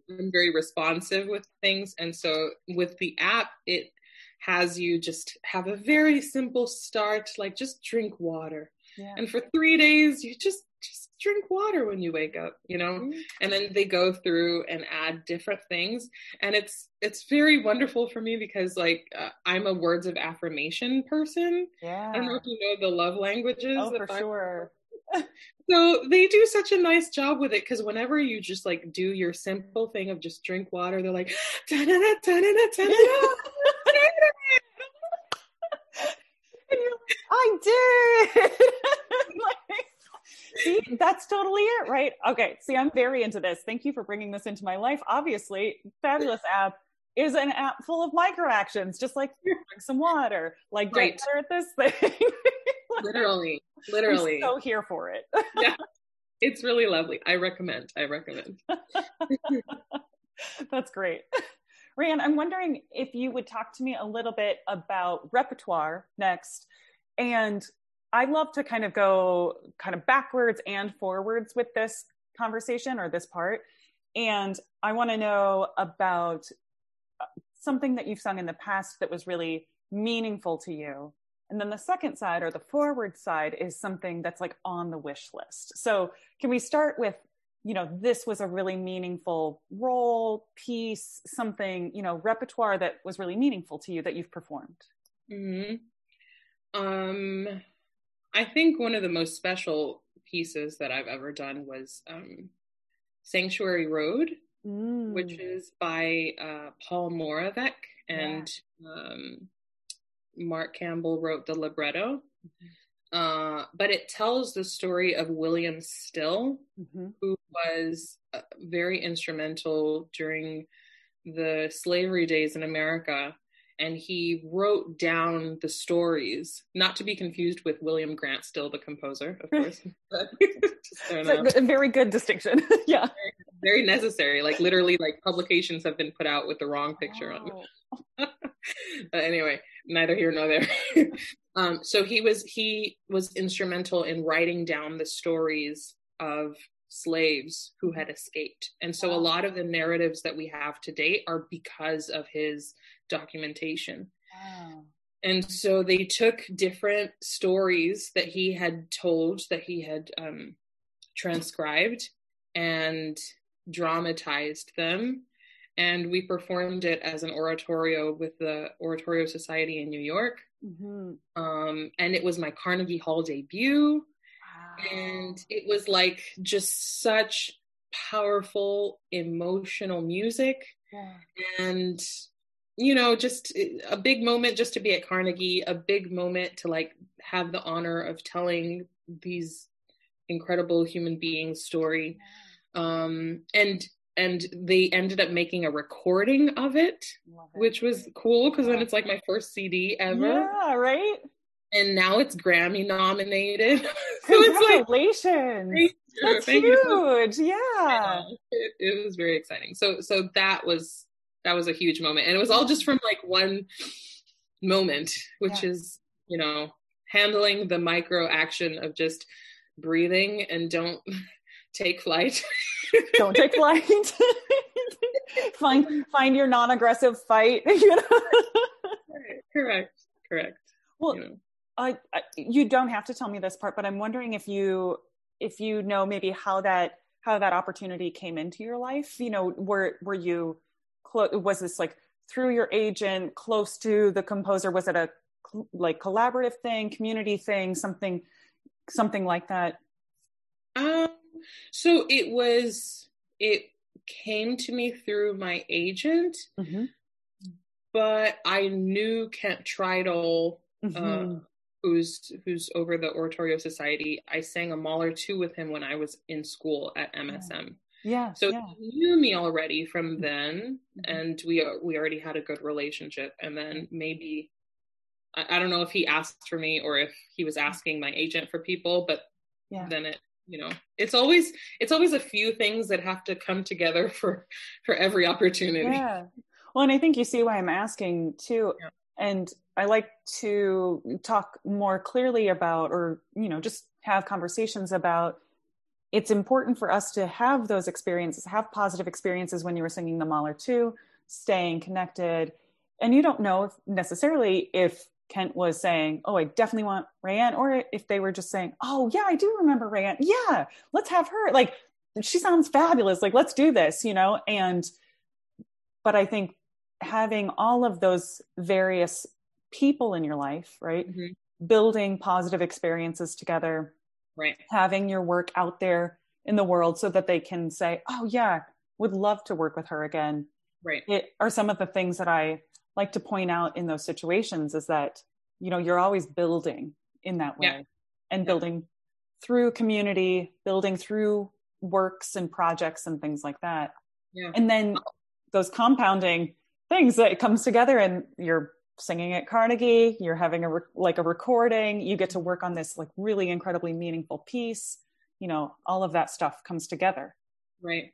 I'm very responsive with things. And so with the app, it has you just have a very simple start, like just drink water. Yeah. And for three days, you just just drink water when you wake up you know mm-hmm. and then they go through and add different things and it's it's very wonderful for me because like uh, i'm a words of affirmation person yeah i don't know if you know the love languages oh for sure so they do such a nice job with it because whenever you just like do your simple thing of just drink water, they're like, I did. see, that's totally it, right? Okay, see, I'm very into this. Thank you for bringing this into my life. Obviously, fabulous app is an app full of micro actions, just like drink some water, like get right. better at this thing. literally, literally. I'm so here for it. yeah, it's really lovely. I recommend. I recommend. That's great. Raehann, I'm wondering if you would talk to me a little bit about repertoire next. And I love to kind of go kind of backwards and forwards with this conversation or this part. And I want to know about something that you've sung in the past that was really meaningful to you. And then the second side or the forward side is something that's like on the wish list. So can we start with, you know, this was a really meaningful role, piece, something, you know, repertoire that was really meaningful to you that you've performed? Mm-hmm. Um, I think one of the most special pieces that I've ever done was um, Sanctuary Road mm. which is by uh, Paul Moravec and yeah. um, Mark Campbell wrote the libretto. Mm-hmm. Uh, but it tells the story of William Still, mm-hmm. who was uh, very instrumental during the slavery days in America. And he wrote down the stories, not to be confused with William Grant Still, the composer, of course. a very good distinction. yeah very necessary. Like literally, like publications have been put out with the wrong picture oh. on. but anyway, neither here nor there. um, so he was he was instrumental in writing down the stories of slaves who had escaped. And so wow. a lot of the narratives that we have to date are because of his documentation. Wow. And so they took different stories that he had told, that he had um, transcribed, and dramatized them and we performed it as an oratorio with the oratorio society in new york mm-hmm. um, and it was my carnegie hall debut wow. and it was like just such powerful emotional music yeah. and you know just a big moment just to be at carnegie a big moment to like have the honor of telling these incredible human beings story yeah um, and and they ended up making a recording of it, which was cool because then it's like my first CD ever. Yeah, right. And now it's Grammy nominated. so Congratulations! Like, That's Thank huge. Yeah. yeah. It, it was very exciting. So so that was that was a huge moment, and it was all just from like one moment, which yeah. is you know handling the micro action of just breathing and don't take flight. Don't take flight. find find your non-aggressive fight. You know. correct. Correct. Well, you know. I, I, you don't have to tell me this part, but I'm wondering if you if you know maybe how that how that opportunity came into your life. You know, were were you close? Was this like through your agent, close to the composer? Was it a like collaborative thing, community thing, something something like that? Um, so it was it came to me through my agent, mm-hmm. but I knew Kent Tritle, mm-hmm. uh, who's who's over the Oratorio Society. I sang a Mahler two with him when I was in school at MSM. Yeah. So yeah. he knew me already from mm-hmm. then, mm-hmm. and we we already had a good relationship. And then maybe I, I, don't know if he asked for me or if he was asking my agent for people, but yeah. then it you know it's always it's always a few things that have to come together for for every opportunity. Yeah. Well and i think you see why i'm asking too. Yeah. and i like to talk more clearly about or you know just have conversations about it's important for us to have those experiences have positive experiences when you were singing the mahler too staying connected. And you don't know if necessarily if Kent was saying, "Oh, I definitely want Raehann," or if they were just saying, "Oh, yeah, I do remember Raehann. Yeah, let's have her. Like, she sounds fabulous. Like, let's do this." You know, and but I think having all of those various people in your life, right, mm-hmm. building positive experiences together, right, having your work out there in the world so that they can say, "Oh, yeah, would love to work with her again." Right, it are some of the things that I like to point out in those situations is that you know you're always building in that way yeah. and building through community building through works and projects and things like that yeah. and then those compounding things that comes together and you're singing at carnegie you're having a like a recording you get to work on this like really incredibly meaningful piece you know all of that stuff comes together right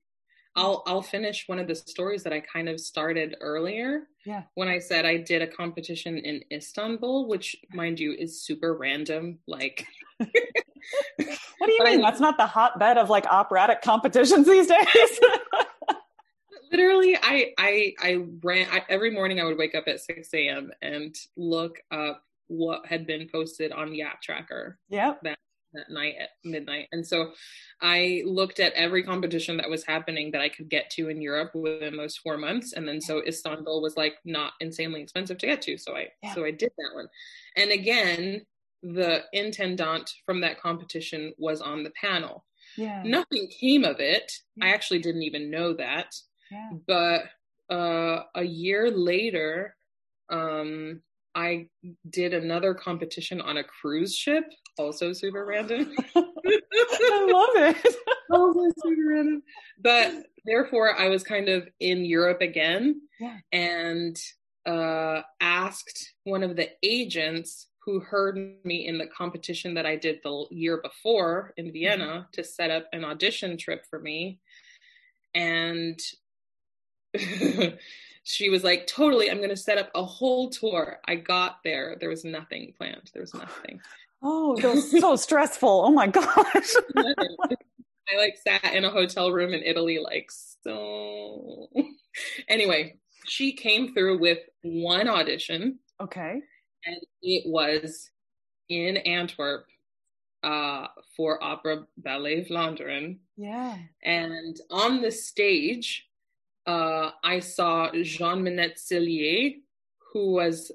I'll I'll finish one of the stories that I kind of started earlier. Yeah. When I said I did a competition in Istanbul, which mind you is super random. Like What do you mean? I, That's not the hotbed of like operatic competitions these days. literally I I I ran I, every morning I would wake up at 6 a.m. and look up what had been posted on YAP Tracker. Yeah. That that night at midnight. And so I looked at every competition that was happening that I could get to in Europe within those four months. And then so Istanbul was like not insanely expensive to get to. So I yeah. so I did that one. And again, the intendant from that competition was on the panel. Yeah. Nothing came of it. Yeah. I actually didn't even know that. Yeah. But uh, a year later, um, I did another competition on a cruise ship, also super random. I love it. also super random. But therefore, I was kind of in Europe again yeah. and uh, asked one of the agents who heard me in the competition that I did the year before in Vienna mm-hmm. to set up an audition trip for me. And she was like, totally, I'm going to set up a whole tour. I got there. There was nothing planned. There was nothing. Oh, it was so stressful. Oh my gosh. I like sat in a hotel room in Italy, like, so. anyway, she came through with one audition. Okay. And it was in Antwerp uh, for Opera Ballet Vlaanderen. Yeah. And on the stage, uh, I saw Jeanne-Minette Cilliers, who was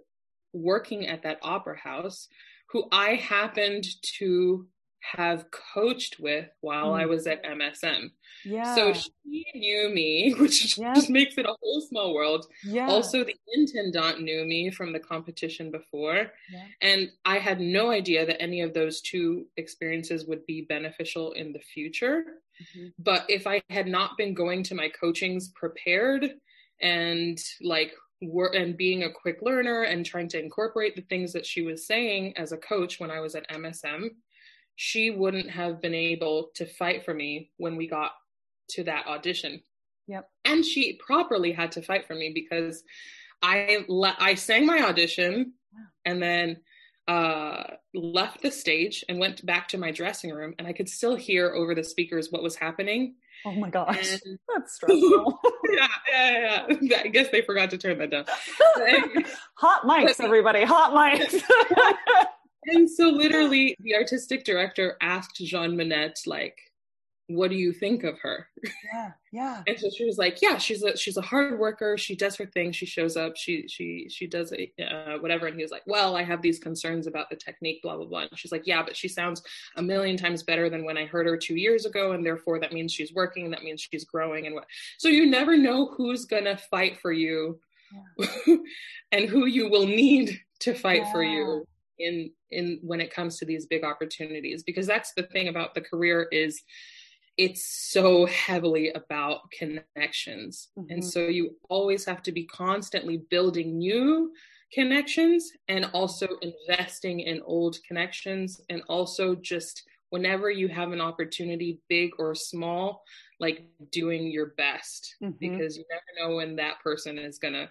working at that opera house, who I happened to have coached with while mm. I was at MSM. Yeah. So she knew me, which yeah. just makes it a whole small world. Yeah. Also, the intendant knew me from the competition before. Yeah. And I had no idea that any of those two experiences would be beneficial in the future. Mm-hmm. But if I had not been going to my coachings prepared and like work and being a quick learner and trying to incorporate the things that she was saying as a coach when I was at MSM, she wouldn't have been able to fight for me when we got to that audition. Yep. And she properly had to fight for me because I le- I sang my audition and then uh, left the stage and went back to my dressing room, and I could still hear over the speakers what was happening. Oh my gosh, and, that's stressful. yeah, yeah, yeah. I guess they forgot to turn that down. hot mics, everybody, hot mics. and so literally the artistic director asked Jeanne-Minette like what do you think of her? Yeah, yeah. and so she was like, yeah, she's a she's a hard worker. She does her thing. She shows up. She she she does it, uh, whatever. And he was like, well, I have these concerns about the technique, blah blah blah. And she's like, yeah, but she sounds a million times better than when I heard her two years ago, and therefore that means she's working. That means she's growing, and what. So you never know who's gonna fight for you, yeah. and who you will need to fight yeah. for you in in when it comes to these big opportunities because that's the thing about the career is it's so heavily about connections mm-hmm. and so you always have to be constantly building new connections and also investing in old connections and also just whenever you have an opportunity big or small like doing your best mm-hmm. because you never know when that person is going to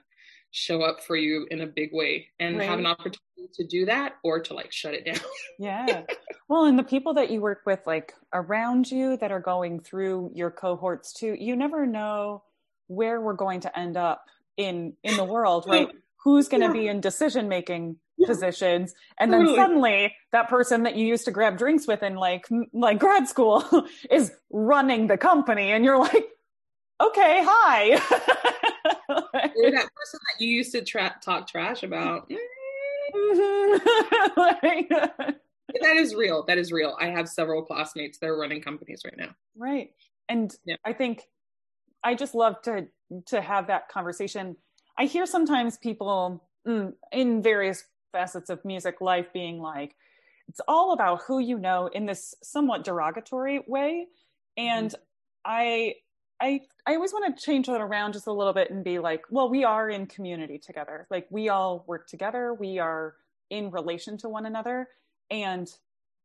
show up for you in a big way and right. have an opportunity to do that or to like shut it down. yeah. Well, and the people that you work with like around you that are going through your cohorts too, you never know where we're going to end up in in the world, right? Who's going to yeah. be in decision making yeah. positions and totally. then suddenly that person that you used to grab drinks with in like like grad school is running the company and you're like okay, hi. or that person that you used to tra- talk trash about. like, that is real. That is real. I have several classmates that are running companies right now. Right. And yeah. I think I just love to to have that conversation. I hear sometimes people mm, in various facets of music life being like, it's all about who you know in this somewhat derogatory way. And mm-hmm. I I I always want to change that around just a little bit and be like, well, we are in community together. Like we all work together. We are in relation to one another. And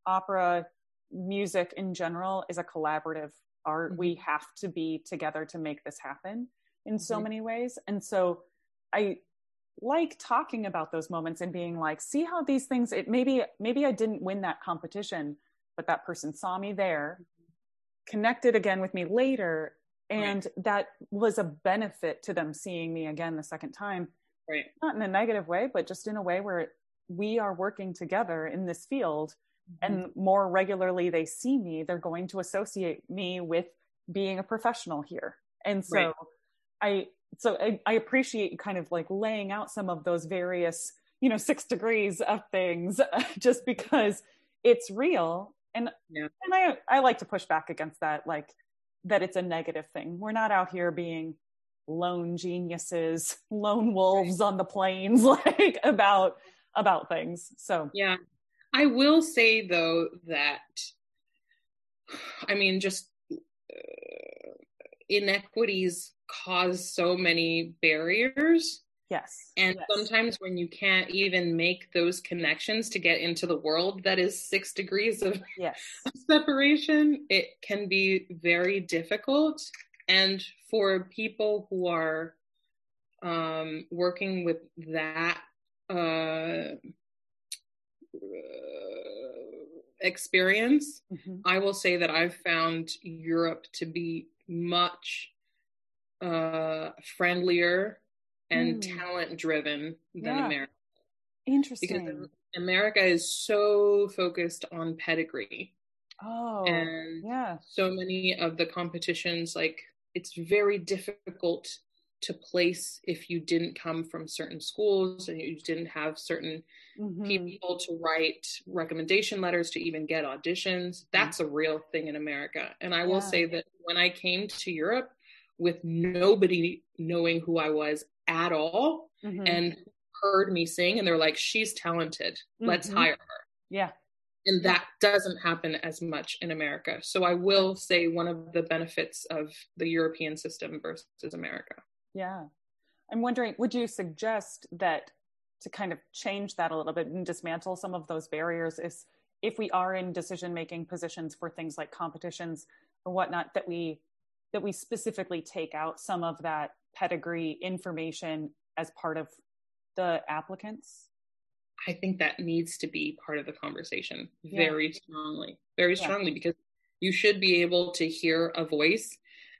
opera music in general is a collaborative art. Mm-hmm. We have to be together to make this happen in so mm-hmm. many ways. And so I like talking about those moments and being like, see how these things it maybe maybe I didn't win that competition, but that person saw me there, mm-hmm. connected again with me later and right. that was a benefit to them seeing me again the second time right not in a negative way but just in a way where we are working together in this field mm-hmm. and more regularly they see me they're going to associate me with being a professional here and so right. i so I, I appreciate kind of like laying out some of those various you know six degrees of things just because it's real and yeah. and i i like to push back against that like that it's a negative thing. We're not out here being lone geniuses, lone wolves on the plains, like about about things. So yeah, I will say though that I mean, just uh, inequities cause so many barriers Yes. And yes. sometimes when you can't even make those connections to get into the world that is six degrees of yes. separation, it can be very difficult. And for people who are um, working with that uh, experience, mm-hmm. I will say that I've found Europe to be much uh, friendlier and mm. talent driven than yeah. America. Interesting. Because America is so focused on pedigree. Oh, and yeah. So many of the competitions, like it's very difficult to place if you didn't come from certain schools and you didn't have certain mm-hmm. people to write recommendation letters to even get auditions. That's mm-hmm. a real thing in America. And I yeah. will say that when I came to Europe with nobody knowing who I was at all mm-hmm. and heard me sing and they're like she's talented. Mm-hmm. let's hire her. Yeah. And that doesn't happen as much in america. So i will say one of the benefits of the european system versus america. Yeah. I'm wondering would you suggest that to kind of change that a little bit and dismantle some of those barriers is if we are in decision making positions for things like competitions or whatnot that we that we specifically take out some of that pedigree information as part of the applicants? I think that needs to be part of the conversation yeah. very strongly, very strongly, yeah. because you should be able to hear a voice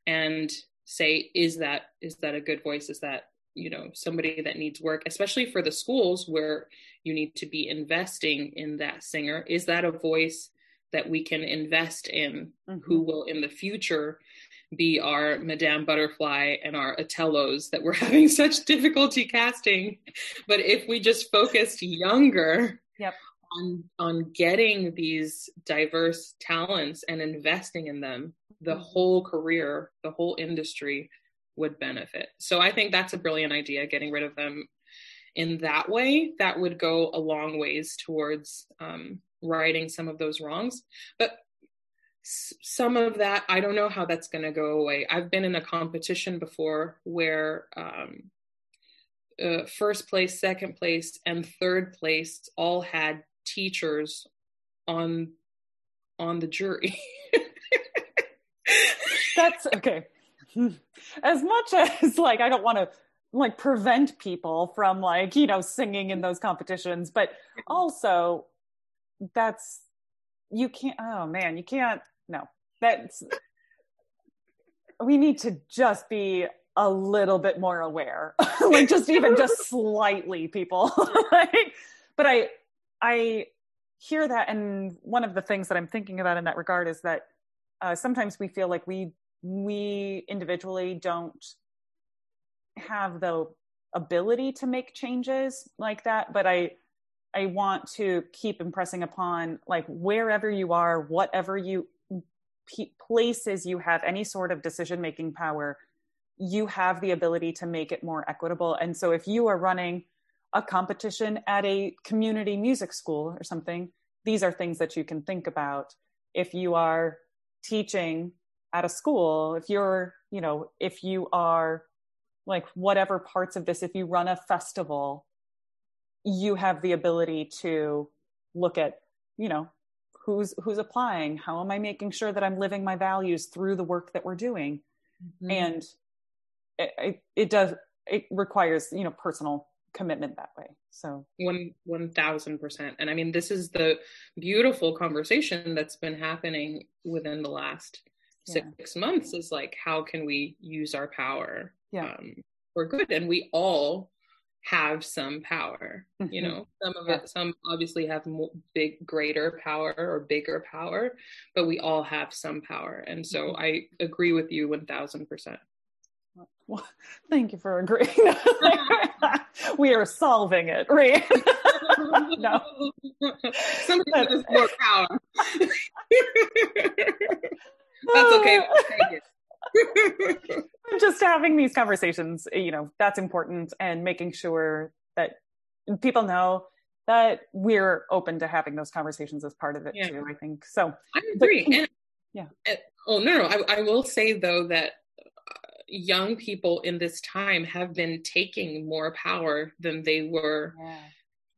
and say, is that is that a good voice? Is that you know somebody that needs work especially for the schools where you need to be investing in that singer is that a voice that we can invest in mm-hmm. who will in the future be our Madame Butterfly and our Otellos that we're having such difficulty casting. But if we just focused younger yep. on on getting these diverse talents and investing in them, the mm-hmm. whole career, the whole industry would benefit. So I think that's a brilliant idea, getting rid of them in that way. That would go a long ways towards um, righting some of those wrongs. But some of that i don't know how that's going to go away. I've been in a competition before where um, uh, first place second place and third place all had teachers on on the jury. That's okay. As much as like i don't want to like prevent people from like you know singing in those competitions but also that's you can't oh man you can't no, that's we need to just be a little bit more aware, like just even just slightly, people. But I, I hear that, and one of the things that I'm thinking about in that regard is that uh, sometimes we feel like we we individually don't have the ability to make changes like that but i i want to keep impressing upon like wherever you are whatever you p- places you have any sort of decision making power, you have the ability to make it more equitable. And so if you are running a competition at a community music school or something, these are things that you can think about. If you are teaching at a school, if you're, you know, if you are like whatever parts of this, if you run a festival, you have the ability to look at, you know, who's who's applying how am i making sure that i'm living my values through the work that we're doing mm-hmm. and it, it, it, does it requires you know personal commitment that way so one one thousand percent and i mean this is the beautiful conversation that's been happening within the last six yeah. months is like how can we use our power yeah. um, for good and we all have some power mm-hmm. you know? Some of it some obviously have more, big greater power or bigger power but we all have some power and so mm-hmm. i agree with you 1000% well, thank you for agreeing. We are solving it right? No. Somebody has more power. That's okay just having these conversations, you know, that's important and making sure that people know that we're open to having those conversations as part of it yeah. too, I think. So I agree. But, and, yeah. And, oh, no, no. I, I will say though that uh, young people in this time have been taking more power than they were yeah.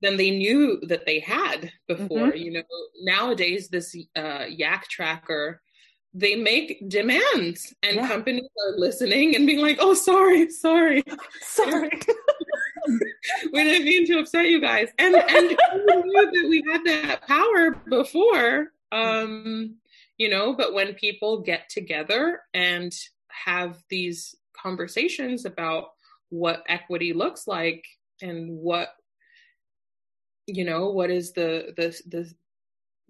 than they knew that they had before mm-hmm. you know nowadays this uh, Yaktracker they make demands and yeah. companies are listening and being like, oh, sorry, sorry, sorry. we didn't mean to upset you guys. And, and we knew that we had that power before, um, you know, but when people get together and have these conversations about what equity looks like and what, you know, what is the, the, the,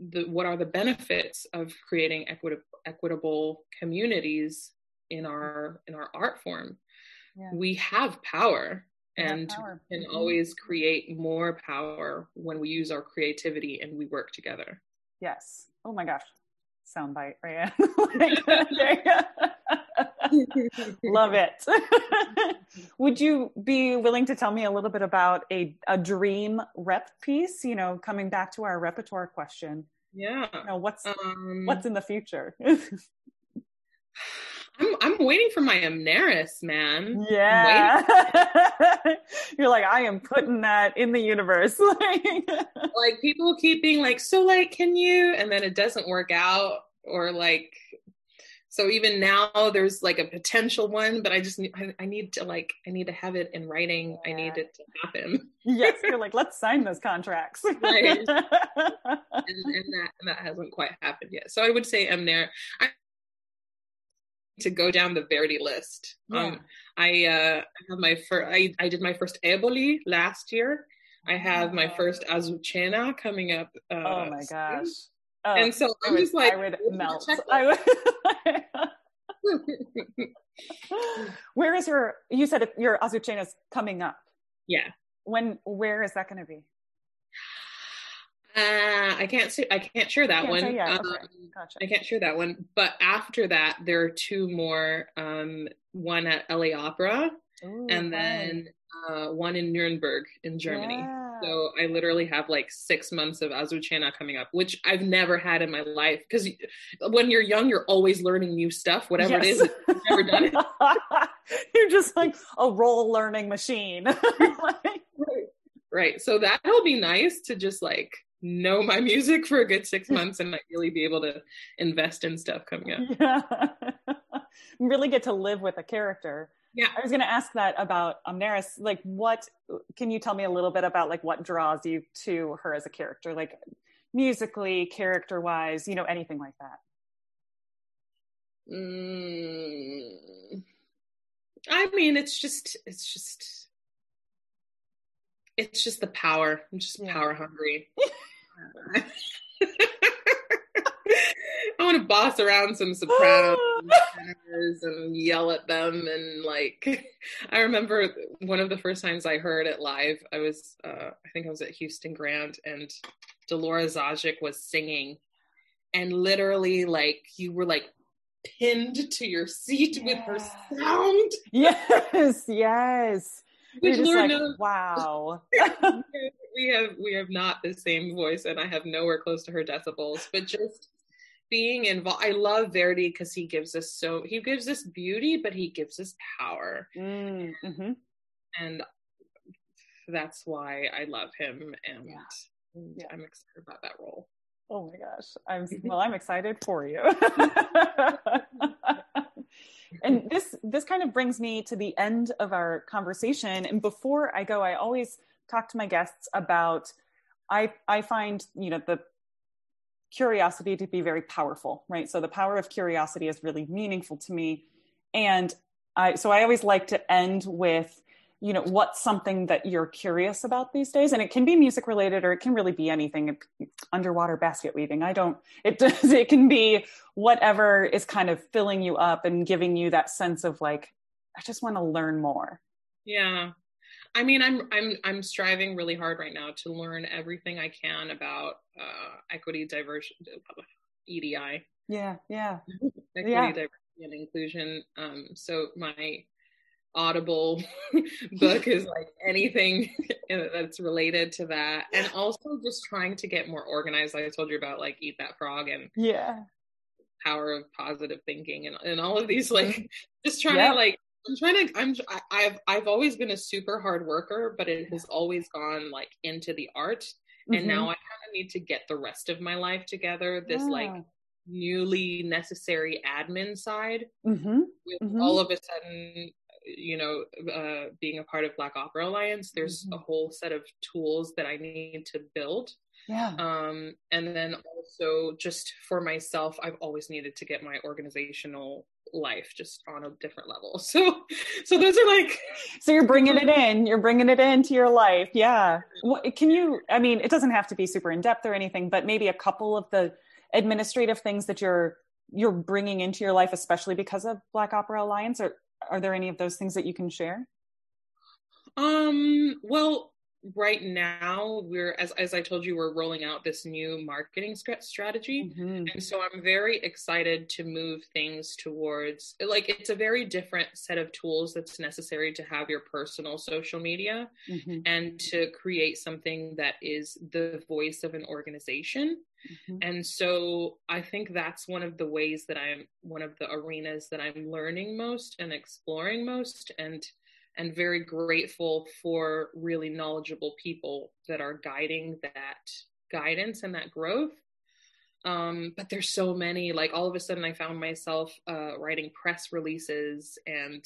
the what are the benefits of creating equitable equitable communities in our in our art form. Yeah. we have power and power. can mm-hmm. always create more power when we use our creativity and we work together. Yes. Oh my gosh. Soundbite right? Love it. Would you be willing to tell me a little bit about a, a dream rep piece? You know coming back to our repertoire question yeah. You know, what's um, what's in the future? I'm I'm waiting for my Amneris, man. Yeah. You're like, I am putting that in the universe. like people keep being like, so like, can you? And then it doesn't work out, or like so even now there's like a potential one but i just need I, I, need to like i need to have it in writing yeah. i need it to happen yes you're like let's sign those contracts right and, and, that and that hasn't quite happened yet so i would say Amner I, need to go down the Verdi list. Yeah. Um, I uh, have my first. I, I did my first Eboli last year. I have my first Azucena coming up. Uh, oh my gosh! Oh, and so I'm would, just like, I would melt. I would. where is your? You said your Azucena is coming up. Yeah. When? Where is that going to be? Uh, I can't say I can't share that can't one. Um, okay. gotcha. I can't share that one. But after that, there are two more. Um, one at LA Opera, Ooh, and then uh, one in Nuremberg in Germany. Yeah. So I literally have like six months of Azucena coming up, which I've never had in my life. Because when you're young, you're always learning new stuff, whatever yes. it is. You've never done it. you're just like a role learning machine. right. right. So that'll be nice to just like know my music for a good six months and like really be able to invest in stuff coming up. Yeah. really get to live with a character. Yeah. I was going to ask that about Amneris. Like, what can you tell me a little bit about like what draws you to her as a character, like musically, character wise, you know, anything like that? Mm, I mean, it's just, it's just, it's just the power. I'm just yeah. power hungry. Want to boss around some sopranos and, and yell at them and like I remember one of the first times I heard it live, I was uh, I think I was at Houston Grand and Dolores Zajic was singing and literally like you were like pinned to your seat yeah. with her sound. Yes, yes. Which Lord like, knows, wow. we have we have not the same voice, and I have nowhere close to her decibels. But just being involved, I love Verdi because he gives us so he gives us beauty, but he gives us power, mm, mm-hmm. and that's why I love him, and, yeah. yeah. I'm excited about that role. Oh my gosh, I'm well. I'm excited for you. and this this kind of brings me to the end of our conversation and before i go i always talk to my guests about i i find you know the curiosity to be very powerful right? So the power of curiosity is really meaningful to me. And i so i always like to end with you know what's something that you're curious about these days? And it can be music related or it can really be anything underwater basket weaving. I don't it does it can be whatever is kind of filling you up and giving you that sense of like i just want to learn more. Yeah i mean i'm i'm i'm striving really hard right now to learn everything i can about uh equity diversity edi yeah yeah. Equity yeah. diversity and inclusion. Um so my audible book is like anything that's related to that. And also just trying to get more organized like i told you about like eat that frog and yeah. Power of positive thinking and, and all of these like just trying yep. to like i'm trying to i'm i've i've always been a super hard worker but it has always gone like into the art and mm-hmm. now i kind of need to get the rest of my life together this yeah. like newly necessary admin side mm-hmm. with mm-hmm. all of a sudden you know, uh, being a part of Black Opera Alliance, there's mm-hmm. a whole set of tools that I need to build. Yeah. Um, and then also just for myself, I've always needed to get my organizational life just on a different level. So, so those are like. So you're bringing it in. You're bringing it into your life. Yeah. What, can you? I mean, it doesn't have to be super in depth or anything, but maybe a couple of the administrative things that you're you're bringing into your life, especially because of Black Opera Alliance, or are there any of those things that you can share? Um, well, right now we're as as I told you, we're rolling out this new marketing strategy, mm-hmm. and so I'm very excited to move things towards like it's a very different set of tools that's necessary to have your personal social media mm-hmm. and to create something that is the voice of an organization. Mm-hmm. And so I think that's one of the ways that I'm one of the arenas that I'm learning most and exploring most and and very grateful for really knowledgeable people that are guiding that guidance and that growth. Um, but there's so many, like all of a sudden I found myself uh, writing press releases and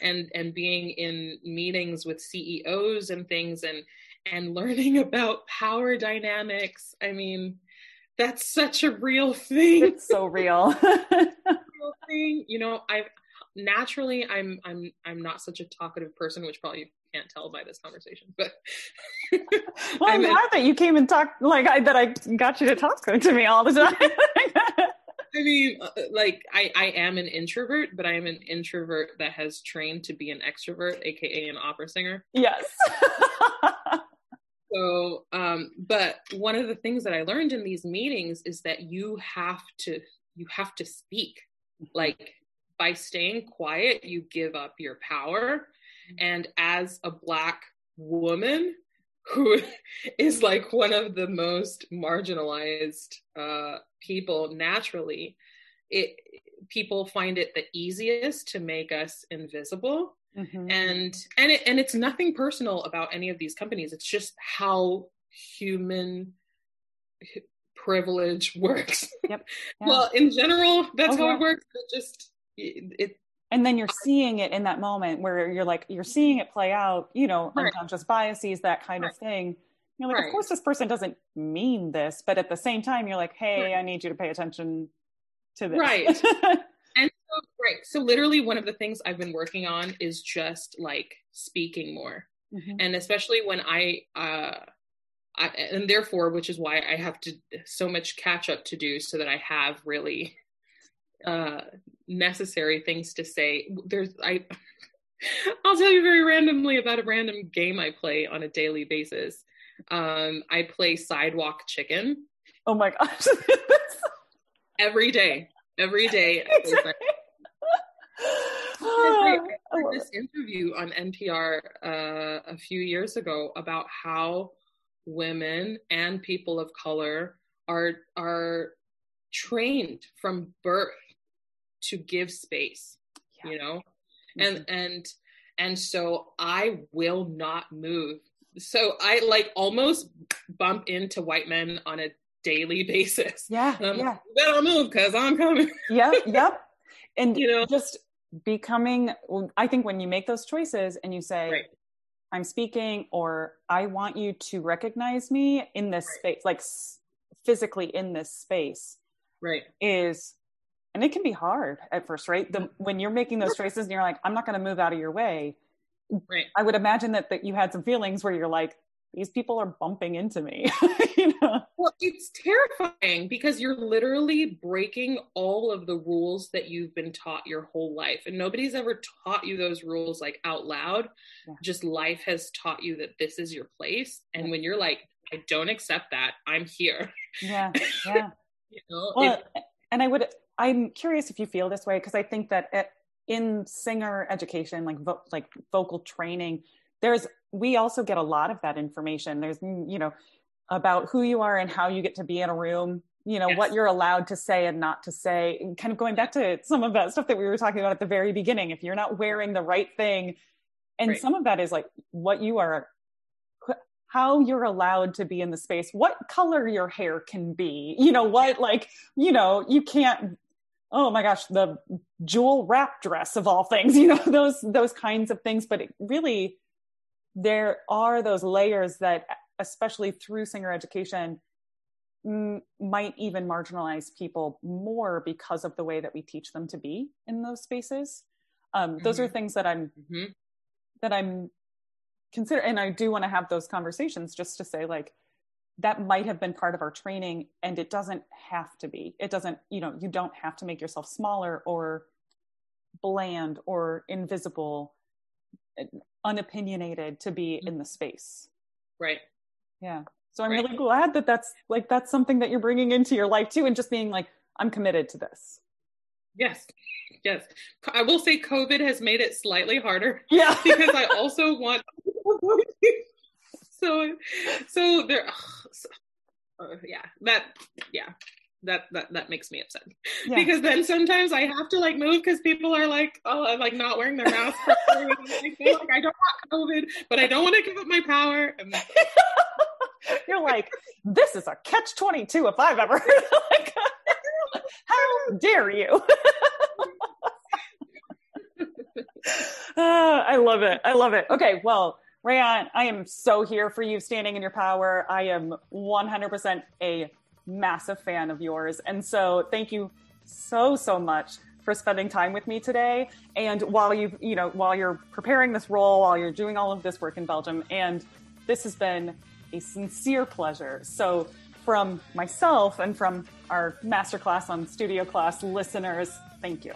and and being in meetings with CEOs and things and and learning about power dynamics. I mean, that's such a real thing. It's so real. thing, you know, I naturally I'm I'm I'm not such a talkative person, which probably you can't tell by this conversation. But well, I'm, glad that you came and talked like I, that. I got you to talk to me all the time. I mean, uh, like I, I am an introvert, but I am an introvert that has trained to be an extrovert, aka an opera singer. Yes. so, um, but one of the things that I learned in these meetings is that you have to you have to speak. Like by staying quiet, you give up your power. And as a black woman who is like one of the most marginalized uh, people naturally, it people find it the easiest to make us invisible. Mm-hmm. And and it, and it's nothing personal about any of these companies. It's just how human privilege works. Yep. Yeah. well, in general, that's oh, how yeah. it works. It just it, and then you're seeing it in that moment where you're like you're seeing it play out you know right. unconscious biases that kind right. of thing you're like right. of course this person doesn't mean this but at the same time you're like hey i need you to pay attention to this right and so right so literally one of the things i've been working on is just like speaking more mm-hmm. and especially when i uh I, and therefore which is why i have to so much catch up to do so that i have really uh, necessary things to say. There's I I'll tell you very randomly about a random game I play on a daily basis. Um, I play sidewalk chicken. Oh my gosh. every day. Every day. I, heard this interview on NPR uh, a few years ago about how women and people of color are are trained from birth to give space yeah. you know mm-hmm. and and and so i will not move so i like almost bump into white men on a daily basis yeah um, yeah better move because i'm coming yep yep and you know just becoming i think when you make those choices and you say right. i'm speaking or i want you to recognize me in this right. space like physically in this space right is and it can be hard at first right? The, when you're making those choices and you're like i'm not going to move out of your way right. I would imagine that, that you had some feelings where you're like these people are bumping into me you know? Well it's terrifying because you're literally breaking all of the rules that you've been taught your whole life and nobody's ever taught you those rules like out loud. Yeah. just life has taught you that this is your place and yeah. when you're like i don't accept that i'm here yeah yeah. you know well, it, and i would I'm curious if you feel this way because I think that at, in singer education, like vo- like vocal training, there's we also get a lot of that information. There's mm, you know about who you are and how you get to be in a room. You know yes. what you're allowed to say and not to say. And kind of going back to some of that stuff that we were talking about at the very beginning. If you're not wearing the right thing, and right. some of that is like what you are how you're allowed to be in the space what color your hair can be you know what like you know you can't oh my gosh, the jewel wrap dress of all things, you know, those those kinds of things. But really, there are those layers that, especially through singer education, m- might even marginalize people more because of the way that we teach them to be in those spaces. Um, mm-hmm. Those are mm-hmm. things that I'm mm-hmm. that I'm consider, and I do want to have those conversations just to say like that might have been part of our training and it doesn't have to be. It doesn't you know you don't have to make yourself smaller or bland or invisible unopinionated to be mm-hmm. in the space. Right. Yeah. So i'm right. really glad that that's like that's something that you're bringing into your life too and just being like i'm committed to this. Yes. Yes. I will say covid has made it slightly harder yeah. because i also want so so there so, uh, yeah that yeah that that that makes me upset. Yeah. because then sometimes I have to like move because people are like oh like not wearing their mask like, I don't want COVID but I don't want to give up my power. You're like this is a catch twenty two if I've ever like, how dare you? Uh, I love it. I love it. Okay well Raehann, I am so here for you standing in your power. I am 100% a massive fan of yours. And so thank you so, so much for spending time with me today. And while you, you know, while you're preparing this role, while you're doing all of this work in Belgium, and this has been a sincere pleasure. So, from myself and from our masterclass on studio class listeners, thank you.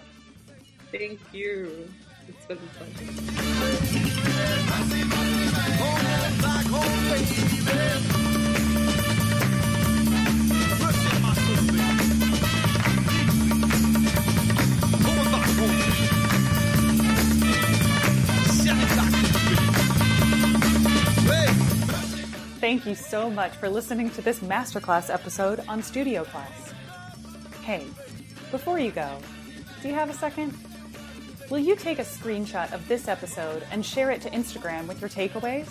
Thank you. It's been a pleasure. Thank you so much for listening to this masterclass episode on Studio Class. Hey, before you go, do you have a second? Will you take a screenshot of this episode and share it to Instagram with your takeaways?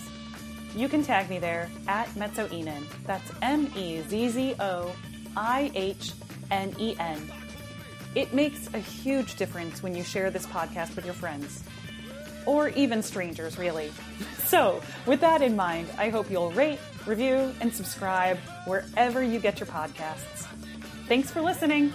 You can tag me there at Mezzoihnen. That's M E Z Z O I H N E N. It makes a huge difference when you share this podcast with your friends or even strangers, really. So, with that in mind, I hope you'll rate, review, and subscribe wherever you get your podcasts. Thanks for listening.